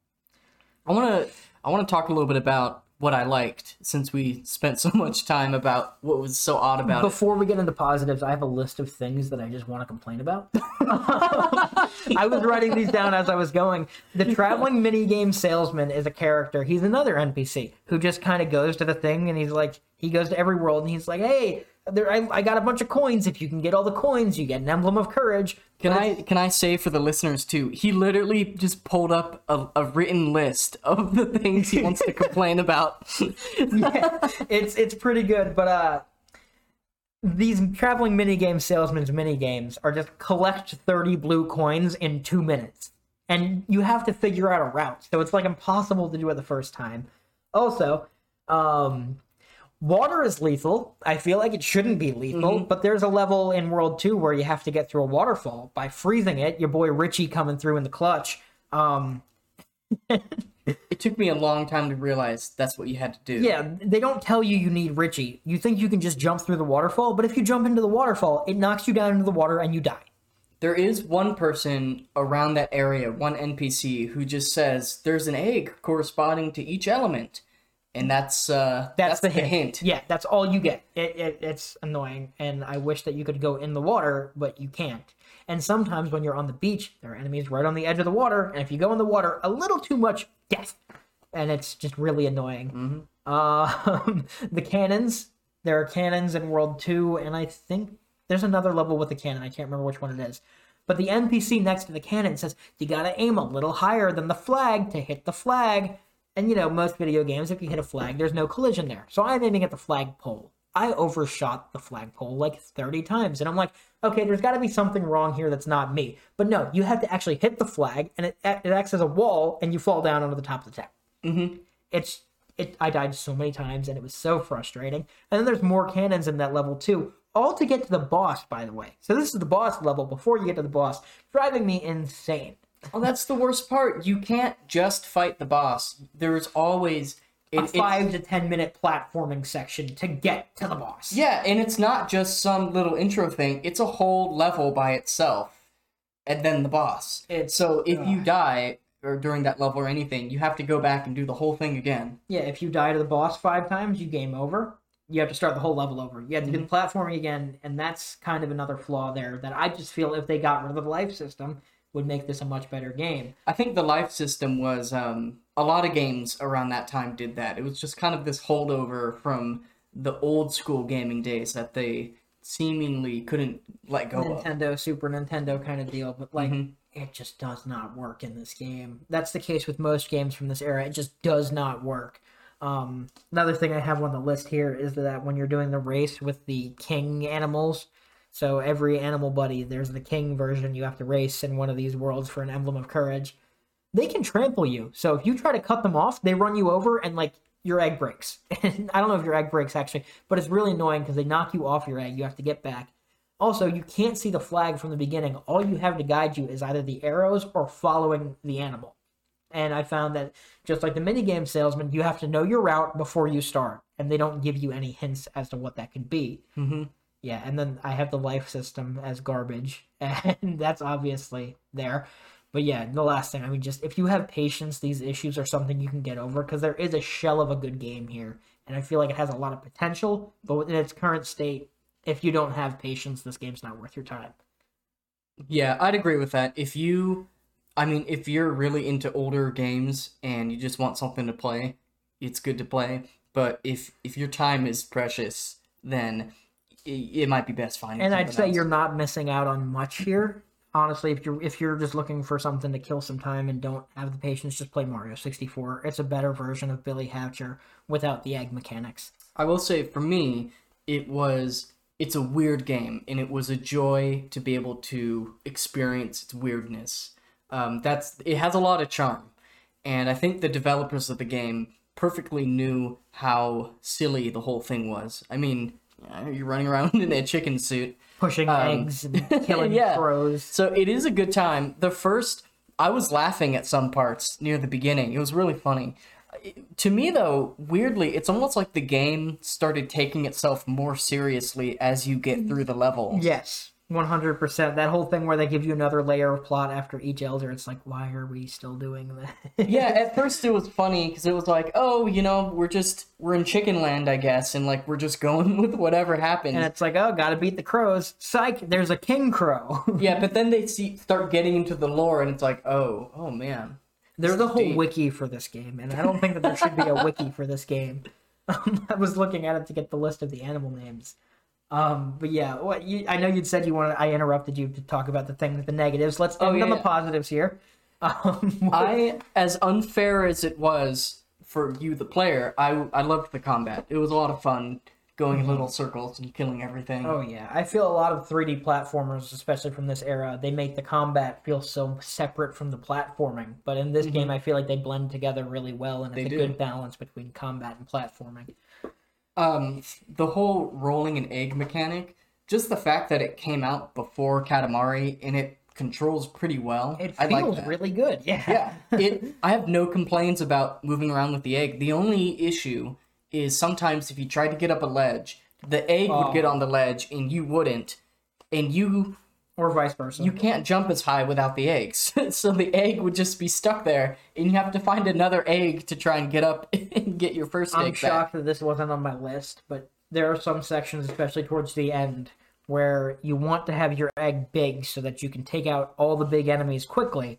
I want to I want to talk a little bit about what I liked since we spent so much time about what was so odd about. Before we get into positives, I have a list of things that I just want to complain about. I was writing these down as I was going. The traveling minigame salesman is a character. He's another NPC who just kind of goes to the thing and he's like, he goes to every world and he's like, hey, there, I, I got a bunch of coins. If you can get all the coins, you get an emblem of courage. Can I can I say for the listeners too? He literally just pulled up a, a written list of the things he wants to complain about. yeah, it's it's pretty good. But uh, these traveling minigame salesman's minigames are just collect thirty blue coins in two minutes, and you have to figure out a route. So it's like impossible to do it the first time. Also, um, water is lethal. I feel like it shouldn't be lethal, but there's a level in World Two where you have to get through a waterfall by freezing it. Your boy Richie coming through in the clutch. Um, it took me a long time to realize that's what you had to do. Yeah, they don't tell you you need Richie. You think you can just jump through the waterfall, but if you jump into the waterfall, it knocks you down into the water and you die. There is one person around that area, one NPC, who just says there's an egg corresponding to each element, and that's uh That's, the, hint. Yeah, that's all you get. It, it, it's annoying, and I wish that you could go in the water, but you can't. And sometimes when you're on the beach, there are enemies right on the edge of the water, and if you go in the water a little too much, death. And it's just really annoying. Um, the cannons. There are cannons in World 2, and I think there's another level with the cannon. I can't remember which one it is. But the NPC next to the cannon says, you gotta aim a little higher than the flag to hit the flag. And you know, most video games, if you hit a flag, there's no collision there. So I'm aiming at the flagpole. I overshot the flagpole like 30 times. And I'm like, okay, there's got to be something wrong here that's not me. But no, you have to actually hit the flag, and it, it acts as a wall, and you fall down onto the top of the tower. Mm-hmm. It's it. I died so many times, and it was so frustrating. And then there's more cannons in that level too, all to get to the boss. By the way, so this is the boss level before you get to the boss, driving me insane. Well, that's the worst part. You can't just fight the boss. There's always it, A five to ten minute platforming section to get to the boss. Yeah, and it's not just some little intro thing. It's a whole level by itself, and then the boss. It's- so if you die or during that level or anything, you have to go back and do the whole thing again. Yeah, if you die to the boss five times, you game over. You have to start the whole level over. You have to do the mm-hmm. platforming again, and that's kind of another flaw there that I just feel if they got rid of the life system would make this a much better game. I think the life system was um, a lot of games around that time did that. It was just kind of this holdover from the old school gaming days that they seemingly couldn't let go of. Nintendo, Super Nintendo kind of deal, but like Mhm. it just does not work in this game. That's the case with most games from this era. It just does not work. Um, another thing I have on the list here is that when you're doing the race with the king animals, so every animal buddy, there's the king version you have to race in one of these worlds for an emblem of courage. They can trample you. So if you try to cut them off, they run you over and like your egg breaks. And I don't know if your egg breaks actually, but it's really annoying because they knock you off your egg. You have to get back. Also, you can't see the flag from the beginning. All you have to guide you is either the arrows or following the animal. And I found that just like the minigame salesman, you have to know your route before you start, and they don't give you any hints as to what that could be. hmm Yeah, and then I have the life system as garbage, and that's obviously there. But yeah, the last thing, I mean, just if you have patience, these issues are something you can get over because there is a shell of a good game here, and I feel like it has a lot of potential, but in its current state, if you don't have patience, this game's not worth your time. Yeah, I'd agree with that. If you, I mean, if you're really into older games and you just want something to play, it's good to play. But if if your time is precious, then it, it might be best finding. And I'd say else. you're not missing out on much here. Honestly, if you're if you're just looking for something to kill some time and don't have the patience, just play Mario 64. It's a better version of Billy Hatcher without the egg mechanics. I will say for me, it was it's a weird game, and it was a joy to be able to experience its weirdness. Um, that's it has a lot of charm, and I think the developers of the game perfectly knew how silly the whole thing was. I mean, you're running around in a chicken suit, Pushing um, eggs and killing yeah. crows. so it is a good time. The first, I was laughing at some parts near the beginning. It was really funny. To me, though, weirdly, it's almost like the game started taking itself more seriously as you get mm-hmm. through the level. Yes, one hundred percent. That whole thing where they give you another layer of plot after each elder, it's like, why are we still doing that? yeah, at first it was funny because it was like, oh, you know, we're just we're in chicken land, I guess, and like we're just going with whatever happens. and it's like, oh, gotta beat the crows. Psych, there's a king crow. yeah, but then they see start getting into the lore, and it's like, oh, oh man, There's a whole deep. wiki for this game, and I don't think that there should be a wiki for this game. Um, I was looking at it to get the list of the animal names. Um, but yeah, what you, I know you'd said you wanted. I interrupted you to talk about the thing, the negatives. Let's end Oh, yeah, on the yeah. positives here. Um, I, as unfair as it was for you, the player, I I loved the combat. It was a lot of fun going in little circles and killing everything. Oh yeah, I feel a lot of 3D platformers, especially from this era, they make the combat feel so separate from the platforming. But in this game, I feel like they blend together really well, and it's Mm-hmm. They a do. good balance between combat and platforming. Um, the whole rolling an egg mechanic, just the fact that it came out before Katamari and it controls pretty well. It I like feels that. really good. Yeah. yeah it i have no complaints about moving around with the egg the only issue is sometimes if you try to get up a ledge the egg Oh. would get on the ledge and you wouldn't and you Or vice versa. you can't jump as high without the eggs so the egg would just be stuck there and you have to find another egg to try and get up and get your 1st I'm egg shocked back that this wasn't on my list, but there are some sections, especially towards the end, where you want to have your egg big so that you can take out all the big enemies quickly.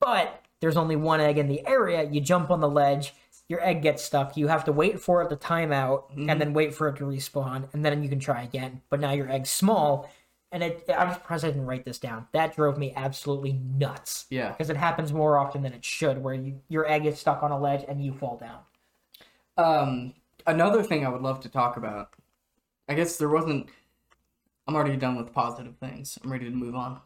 But there's only one egg in the area. You jump on the ledge, your egg gets stuck. You have to wait for it to time out, and mm-hmm. then wait for it to respawn, and then you can try again. But now your egg's small, and it, I'm surprised I didn't write this down. That drove me absolutely nuts. Yeah. Because it happens more often than it should, where you, your egg is stuck on a ledge and you fall down. um another thing i would love to talk about i guess there wasn't i'm already done with positive things i'm ready to move on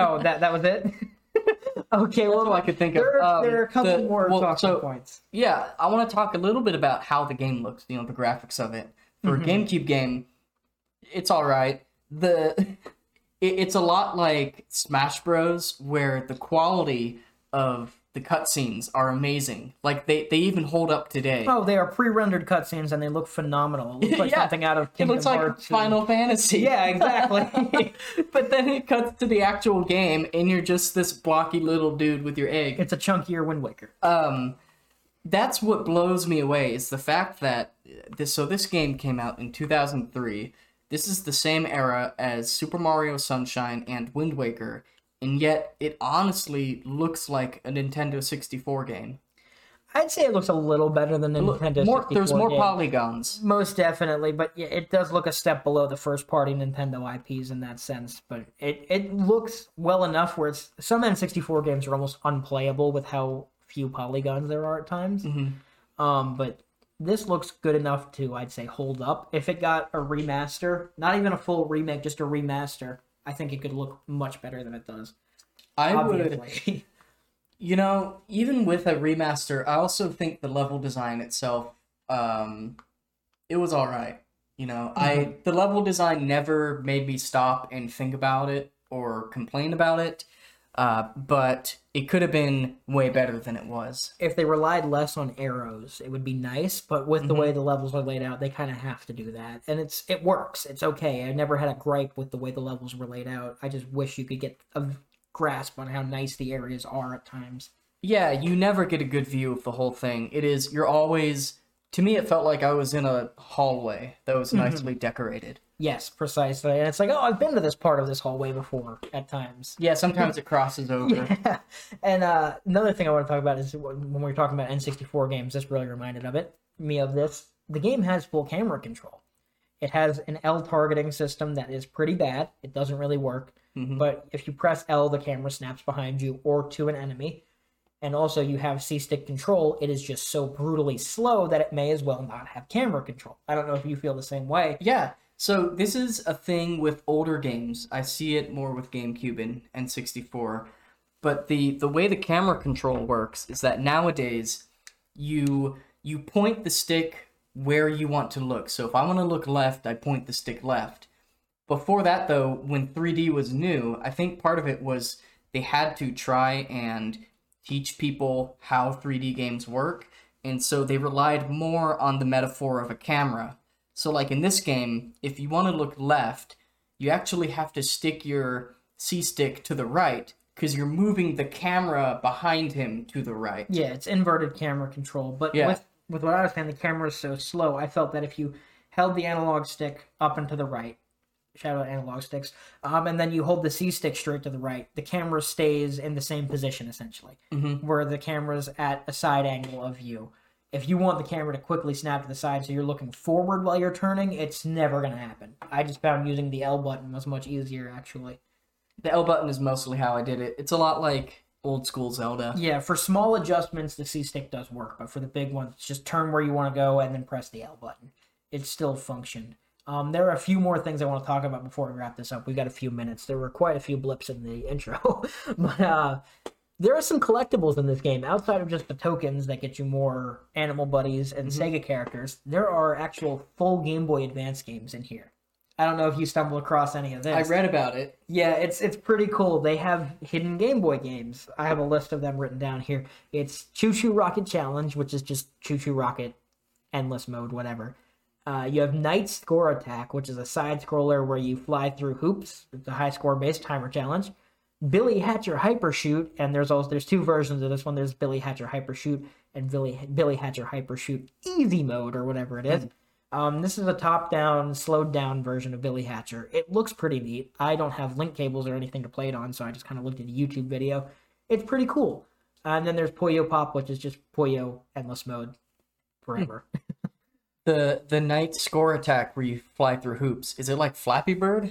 Oh, that that was it. okay, That's well, I could think of. there, are, Um, there are a couple the- more well, talking so- points. Yeah, I want to talk a little bit about how the game looks. You know, the graphics of it for a GameCube game. It's all right. The it, it's a lot like Smash Bros, where the quality of the cutscenes are amazing. Like they they even hold up today. Oh, they are pre-rendered cutscenes and they look phenomenal. It looks like Yeah, something out of Kingdom it looks like Hearts. and- Final Fantasy. Yeah, exactly. but then it cuts to the actual game, and you're just this blocky little dude with your egg. it's a chunkier Wind Waker. um that's what blows me away is the fact that this so this game came out in 2003 this is the same era as super mario sunshine and wind waker and yet it honestly looks like a nintendo 64 game I'd say it looks a little better than the Nintendo more, 64 there's more game. polygons Most definitely, but yeah, it does look a step below the first party Nintendo IPs in that sense. But it, it looks well enough where it's some N64 games are almost unplayable with how few polygons there are at times. Mm-hmm. Um, but this looks good enough to, I'd say, hold up. If it got a remaster, not even a full remake, just a remaster, I think it could look much better than it does. i would You know, even with a remaster, I also think the level design itself, um, it was all right. You know, I the level design never made me stop and think about it or complain about it, uh, but it could have been way better than it was. if they relied less on arrows, it would be nice. But with the Mm-hmm. way the levels are laid out, they kind of have to do that, and it's it works. It's okay. I never had a gripe with the way the levels were laid out. I just wish you could get a grasp on how nice the areas are at times. Yeah, you never get a good view of the whole thing. It is you're always to me it felt like I was in a hallway that was nicely decorated. Yes, precisely. And it's like, oh, I've been to this part of this hallway before at times. Yeah, sometimes it crosses over. Yeah. And uh, another thing I want to talk about is when we were talking about N64 games, this really reminded of it me of this. The game has full camera control. It has an L targeting system that is pretty bad. It doesn't really work. But if you press L, the camera snaps behind you or to an enemy. And also, you have C stick control. It is just so brutally slow that it may as well not have camera control. I don't know if you feel the same way. Yeah, So this is a thing with older games. I see it more with GameCube and N64. But the the way the camera control works is that nowadays you you point the stick where you want to look. So if I want to look left, I point the stick left. Before that though, when 3D was new, I think part of it was they had to try and teach people how 3D games work, and so they relied more on the metaphor of a camera so, like in this game, if you want to look left, you actually have to stick your C stick to the right because you're moving the camera behind him to the right. Yeah, it's inverted camera control. But Yeah. with with what I was saying, the camera is so slow. I felt that if you held the analog stick up and to the right, shout out analog sticks, um, and then you hold the C stick straight to the right, the camera stays in the same position essentially, Mhm. where the camera's at a side angle of you. If you want the camera to quickly snap to the side so you're looking forward while you're turning, it's never going to happen. I just found using the L button was much easier actually. The L button is mostly how I did it. It's a lot like old school Zelda. Yeah, for small adjustments, the C stick does work, but for the big ones, just turn where you want to go and then press the L button. It still functioned. Um, there are a few more things I want to talk about before we wrap this up. We've got a few minutes. There were quite a few blips in the intro, but uh, there are some collectibles in this game outside of just the tokens that get you more animal buddies and Sega characters. There are actual full Game Boy Advance games in here. I don't know if you stumbled across any of this. I read about it. Yeah, it's it's pretty cool. They have hidden Game Boy games. I have a list of them written down here. It's ChuChu Rocket Challenge, which is just ChuChu Rocket, endless mode, whatever. Uh, you have NiGHTS Score Attack, which is a side scroller where you fly through hoops. It's a high score based timer challenge. Billy Hatcher Hyper Shoot, and there's also there's two versions of this one. There's Billy Hatcher Hyper Shoot and Billy Billy Hatcher Hyper Shoot Easy Mode or whatever it is. Um, this is a top-down, slowed-down version of Billy Hatcher. It looks pretty neat. I don't have link cables or anything to play it on, so I just kind of looked at a YouTube video. It's pretty cool. and then there's Puyo Pop, which is just Puyo Endless Mode forever. The the NiGHTS score attack where you fly through hoops. Is it like Flappy Bird?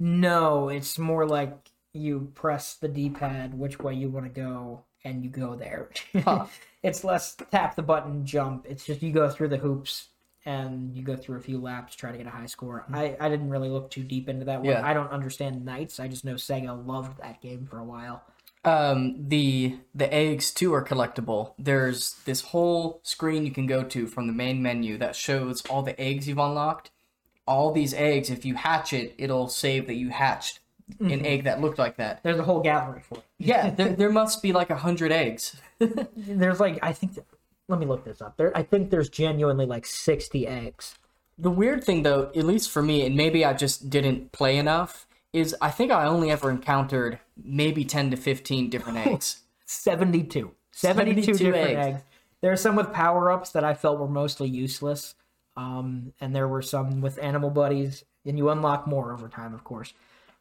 no, it's more like you press the D-pad which way you want to go, and you go there. Huh. it's less tap the button, jump. It's just you go through the hoops and you go through a few laps, try to get a high score. I, I didn't really look too deep into that one. Yeah. I don't understand NiGHTS. I just know Sega loved that game for a while. Um, the the eggs too are collectible. There's this whole screen you can go to from the main menu that shows all the eggs you've unlocked. All these eggs, if you hatch it, it'll save that you hatched an egg that looked like that. There's a whole gallery for it. Yeah, there, there must be like a hundred eggs. There's like I think let me look this up. There I think there's genuinely like 60 eggs. The weird thing, though, at least for me, and maybe I just didn't play enough, is I think I only ever encountered maybe 10 to 15 different eggs. 72. 72, 72 different eggs. eggs. There are some with power ups that I felt were mostly useless. Um, and there were some with animal buddies, and you unlock more over time, of course.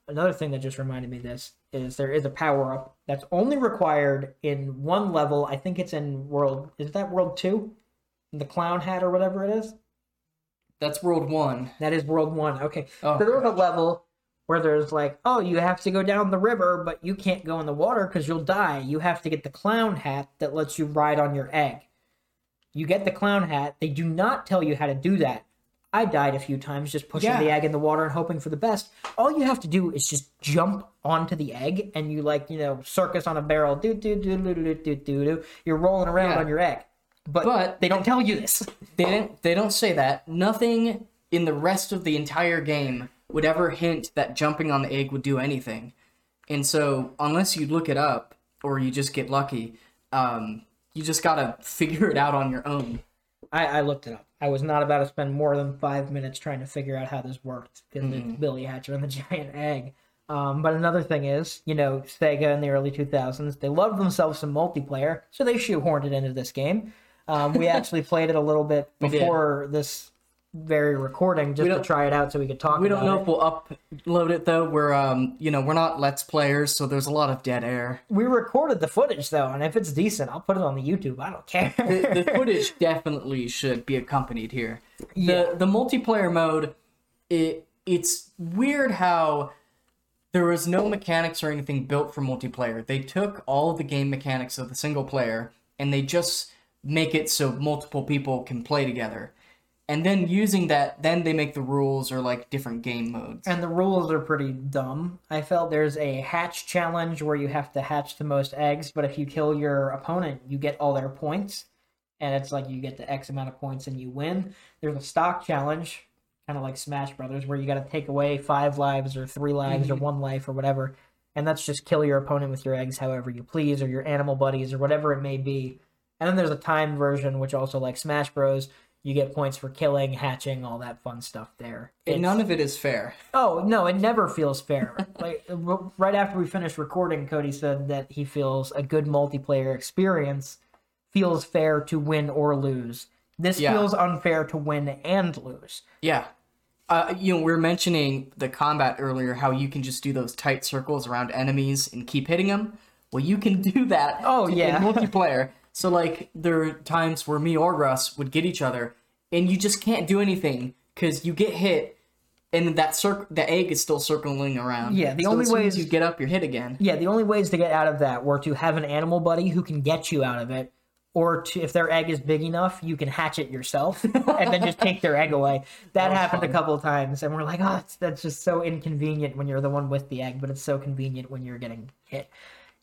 Another thing that just reminded me of this is there is a power up that's only required in one level. I think it's in world. Is that world two? The clown hat or whatever it is. That's World 1. That is world one. Okay. Oh, so there was a level where there's like, oh, you have to go down the river, but you can't go in the water because you'll die. You have to get the clown hat that lets you ride on your egg. You get the clown hat. They do not tell you how to do that. I died a few times just pushing Yeah. the egg in the water and hoping for the best. All you have to do is just jump onto the egg and you like, you know, circus on a barrel. Do do do do do do do do. You're rolling around Yeah. on your egg. But, But- they don't tell you this. They didn't, they don't say that. Nothing in the rest of the entire game would ever hint that jumping on the egg would do anything. And so, unless you look it up or you just get lucky, um, you just gotta figure it out on your own. I, I looked it up. I was not about to spend more than five minutes trying to figure out how this worked because it's Billy Hatcher and the giant egg. Um, but another thing is, you know, Sega in the early 2000s, they loved themselves some multiplayer, so they shoehorned it into this game. Um, we actually played it a little bit before this very recording just to try it out so we could talk We don't know it. if we'll upload it though. We're um, you know, we're not let's players, so there's a lot of dead air. We recorded the footage though, and if it's decent, I'll put it on the YouTube. I don't care. The, the footage definitely should be accompanied here. Yeah. The the multiplayer mode, it it's weird how there was no mechanics or anything built for multiplayer. They took all of the game mechanics of the single player and they just make it so multiple people can play together. And then using that, then they make the rules or like different game modes. And the rules are pretty dumb. I felt there's a hatch challenge where you have to hatch the most eggs, but if you kill your opponent, you get all their points. And it's like you get the X amount of points and you win. There's a stock challenge, kind of like Smash Brothers, where you got to take away five lives or three lives or mhm. one life or whatever. And that's just kill your opponent with your eggs however you please, or your animal buddies, or whatever it may be. And then there's a timed version, which also like Smash Bros. You get points for killing, hatching, all that fun stuff there. And It's- none of it is fair. Oh no, it never feels fair. like right after we finished recording, Cody said that he feels a good multiplayer experience feels fair to win or lose. This Yeah. feels unfair to win and lose. Yeah. Uh, you know, we were mentioning the combat earlier, how you can just do those tight circles around enemies and keep hitting them. Well, you can do that. Oh, in yeah. multiplayer. So like, there are times where me or Russ would get each other, and you just can't do anything because you get hit, and that circ the egg is still circling around. Yeah, the So only way is- you get up, you're hit again. Yeah, the only ways to get out of that were to have an animal buddy who can get you out of it, or to, if their egg is big enough, you can hatch it yourself and then just take their egg away. That, was happened a couple of times, and we're like, oh, that's just so inconvenient when you're the one with the egg, but it's so convenient when you're getting hit.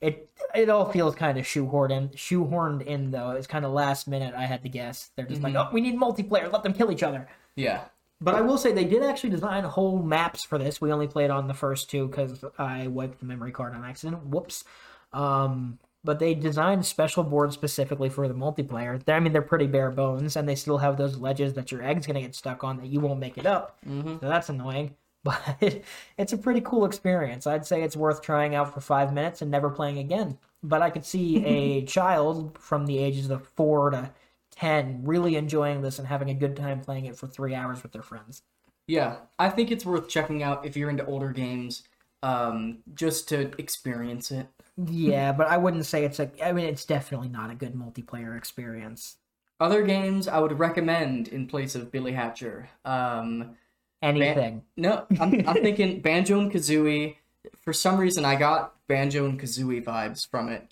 It it all feels kind of shoehorned in, shoehorned in though. It's kind of last minute. I had to guess. They're just like, oh, we need multiplayer. Let them kill each other. Yeah. But I will say they did actually design whole maps for this. We only played on the first two because I wiped the memory card on accident. Whoops. Um, but they designed special boards specifically for the multiplayer. They're- I mean, they're pretty bare bones, and they still have those ledges that your egg's gonna get stuck on that you won't make it up. Mm-hmm. So that's annoying. But it's a pretty cool experience. I'd say it's worth trying out for five minutes and never playing again. But I could see a child from the ages of four to ten really enjoying this and having a good time playing it for three hours with their friends. Yeah, I think it's worth checking out if you're into older games, um, just to experience it. Yeah, but I wouldn't say it's a. I mean, it's definitely not a good multiplayer experience. Other games I would recommend in place of Billy Hatcher. Um, Anything. no, I'm, I'm thinking Banjo and Kazooie. For some reason, I got Banjo and Kazooie vibes from it.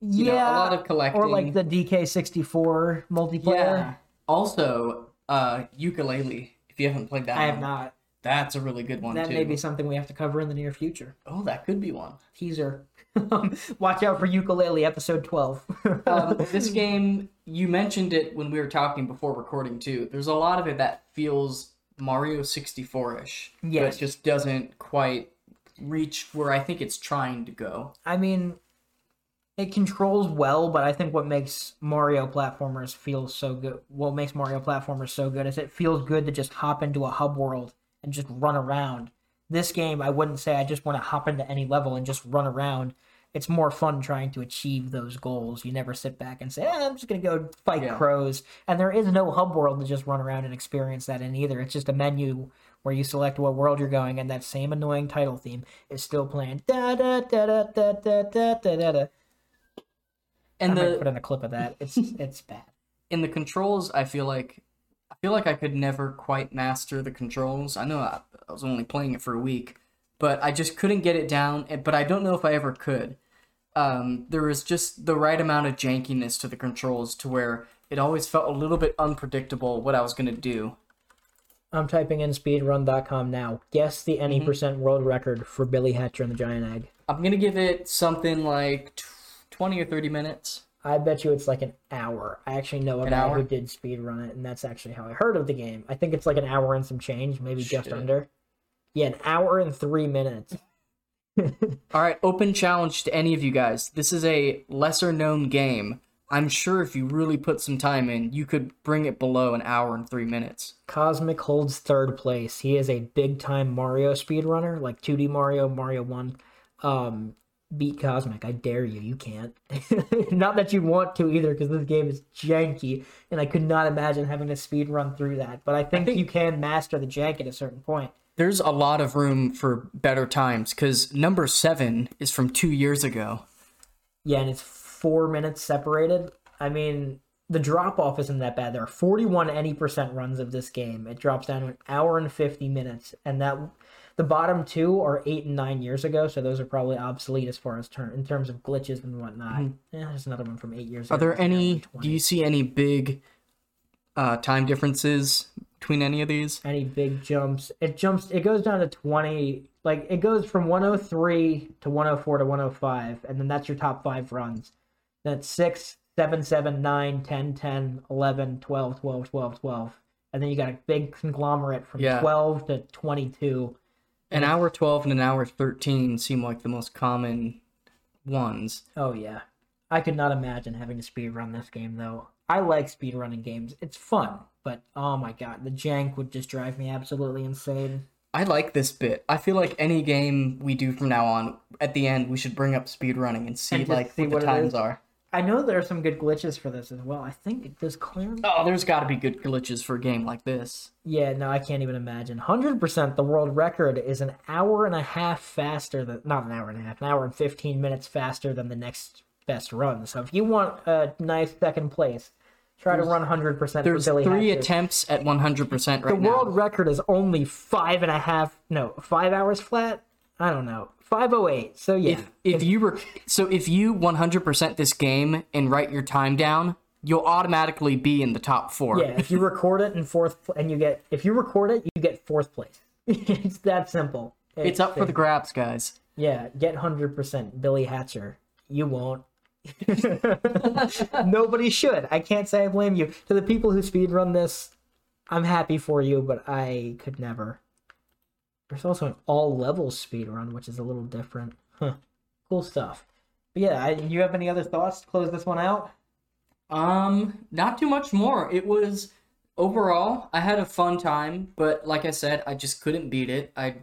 You yeah, know, a lot of collecting. or like the DK64 multiplayer. yeah. Also, uh, Yooka-Laylee. If you haven't played that, I have one, not. That's a really good one That too. may be something we have to cover in the near future. Oh, that could be one. Teaser. Watch out for Yooka-Laylee episode 12. um, this game, you mentioned it when we were talking before recording too. There's a lot of it that feels Mario 64-ish. But it just doesn't quite reach where I think it's trying to go. I mean, it controls well, but I think what makes Mario platformers feel so good, what makes Mario platformers so good is it feels good to just hop into a hub world and just run around. This game, I wouldn't say I just want to hop into any level and just run around. It's more fun trying to achieve those goals. You never sit back and say, eh, I'm just going to go fight Yeah. crows. And there is no hub world to just run around and experience that in either. It's just a menu where you select what world you're going, and that same annoying title theme is still playing. Da da da da da da da da da. And the put in a clip of that. It's it's bad. in the controls, I feel like I feel like I could never quite master the controls. I know I, I was only playing it for a week, but I just couldn't get it down. But I don't know if I ever could. Um, there was just the right amount of jankiness to the controls to where it always felt a little bit unpredictable what I was gonna do. I'm typing in speedrun.com now. Guess the any percent world record for Billy Hatcher and the Giant Egg. I'm gonna give it something like tw- twenty or thirty minutes. I bet you it's like an hour. I actually know a An guy hour? who did speedrun it, and that's actually how I heard of the game. I think it's like an hour and some change, maybe just under. Yeah, an hour and three minutes. All right, open challenge to any of you guys. This is a lesser known game. I'm sure if you really put some time in, you could bring it below an hour and three minutes. Cosmic holds third place. He is a big time Mario speedrunner, like 2D Mario, Mario 1. Um, beat Cosmic. I dare you. You can't. not that you want to either, because this game is janky, and I could not imagine having to speed run through that. But I think, think- you can master the jank at a certain point. There's a lot of room for better times because number seven is from two years ago. Yeah, and it's four minutes separated. I mean, the drop off isn't that bad. There are 41 any percent runs of this game. It drops down to an hour and 50 minutes, and that the bottom two are eight and nine years ago, so those are probably obsolete as far as term in terms of glitches and whatnot. Yeah, there's another one from eight years Mm-hmm. Are there any? Do you see any big uh, time differences between any of these? Any big jumps? It jumps. It goes down to twenty. Like it goes from 103 to 104 to 105, and then that's your top five runs. Then it's 6, 7, 7, 9, 10, 10, 11, 12, 12, 12, 12. And then you got a big conglomerate from Yeah. 12 to 22. An hour 12 and an hour 13 seem like the most common ones. Oh yeah. I could not imagine having to speed run this game though. I like speed running games. It's fun, but oh my god, the jank would just drive me absolutely insane. I like this bit. I feel like any game we do from now on, at the end, we should bring up speedrunning and see And like see what, what the times are. I know there are some good glitches for this as well. I think there's does clear. Oh, there's got to be good glitches for a game like this. Yeah, no, I can't even imagine. Hundred percent, the world record is an hour and a half faster than not an hour and a half, an hour and fifteen minutes faster than the next best run. So if you want a nice second place, try to run hundred percent. There's Billy three Hatcher. attempts at 100% right The now. world record is only five and a half, no, five hours flat. I don't know, five oh eight. So yeah, if if you rec- so if you 100% this game and write your time down, you'll automatically be in the top 4. yeah. If you record it in fourth, and you get, if you record it, you get fourth place. it's that simple. It's up for the grabs, guys. Yeah, get hundred percent Billy Hatcher. You won't. Nobody should. I can't say I blame you. To the people who speedrun this, I'm happy for you, but I could never. There's also an all levels speedrun, which is a little different. Huh. Cool stuff. But yeah, I, you have any other thoughts to close this one out? Um, not too much more. It was overall, I had a fun time, but like I said, I just couldn't beat it. I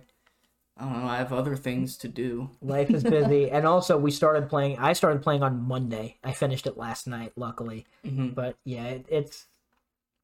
I don't know, I have other things to do. Life is busy, and also we started playing. I started playing on Monday. I finished it last night, luckily. Mhm. But yeah, it, it's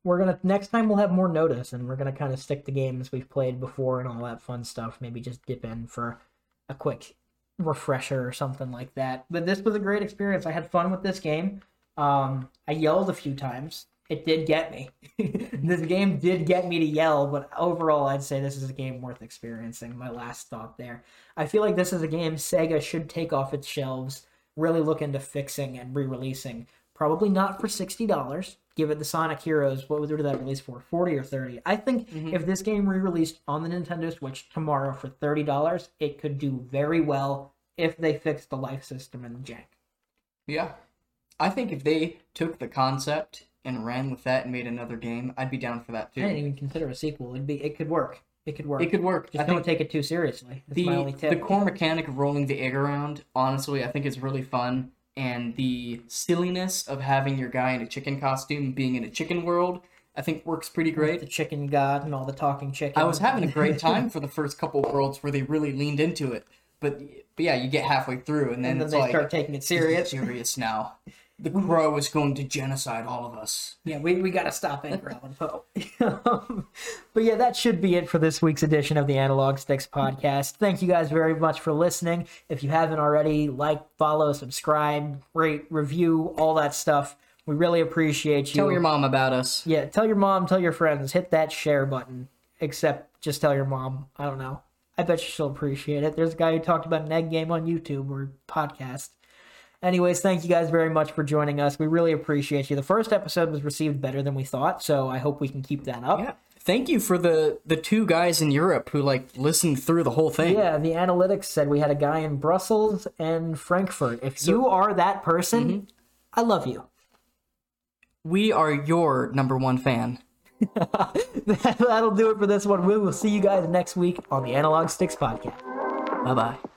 we're gonna next time we'll have more notice, and we're gonna kind of stick to games we've played before and all that fun stuff. Maybe just dip in for a quick refresher or something like that. But this was a great experience. I had fun with this game. Um, I yelled a few times. It did get me. this game did get me to yell, but overall, I'd say this is a game worth experiencing. My last thought there. I feel like this is a game Sega should take off its shelves, really look into fixing and re-releasing. Probably not for sixty dollars. Give it the Sonic Heroes. What did that release for? Forty or thirty? I think mm-hmm. if this game re-released on the Nintendo Switch tomorrow for thirty dollars, it could do very well if they fix the life system and the jank. Yeah. I think if they took the concept and ran with that and made another game, I'd be down for that too. I didn't even consider a sequel. It'd be. It could work. It could work. It could work. Just I don't take it too seriously. That's the, the core mechanic of rolling the egg around, honestly, I think is really fun. And the silliness of having your guy in a chicken costume being in a chicken world, I think works pretty great. the chicken god and all the talking chickens. I was having a great time for the first couple worlds where they really leaned into it. But, but yeah, you get halfway through and then, and then they like start taking it serious. serious now. The crow is going to genocide all of us. Yeah, we, we got to stop Edgar Allan Poe. But yeah, that should be it for this week's edition of the Analog Sticks podcast. Thank you guys very much for listening. If you haven't already, like, follow, subscribe, rate, review, all that stuff. We really appreciate you. Tell your mom about us. Yeah, tell your mom, tell your friends, hit that share button. Except just tell your mom. I don't know. I bet she'll appreciate it. There's a guy who talked about an egg game on YouTube or podcast. Anyways, thank you guys very much for joining us. We really appreciate you. The first episode was received better than we thought, so I hope we can keep that up. Yeah. Thank you for the the two guys in Europe who like listened through the whole thing. Yeah, the analytics said we had a guy in Brussels and Frankfurt. If you are that person, mm-hmm. I love you. We are your number one fan. That'll do it for this one. We will see you guys next week on the Analog Sticks podcast. Bye bye.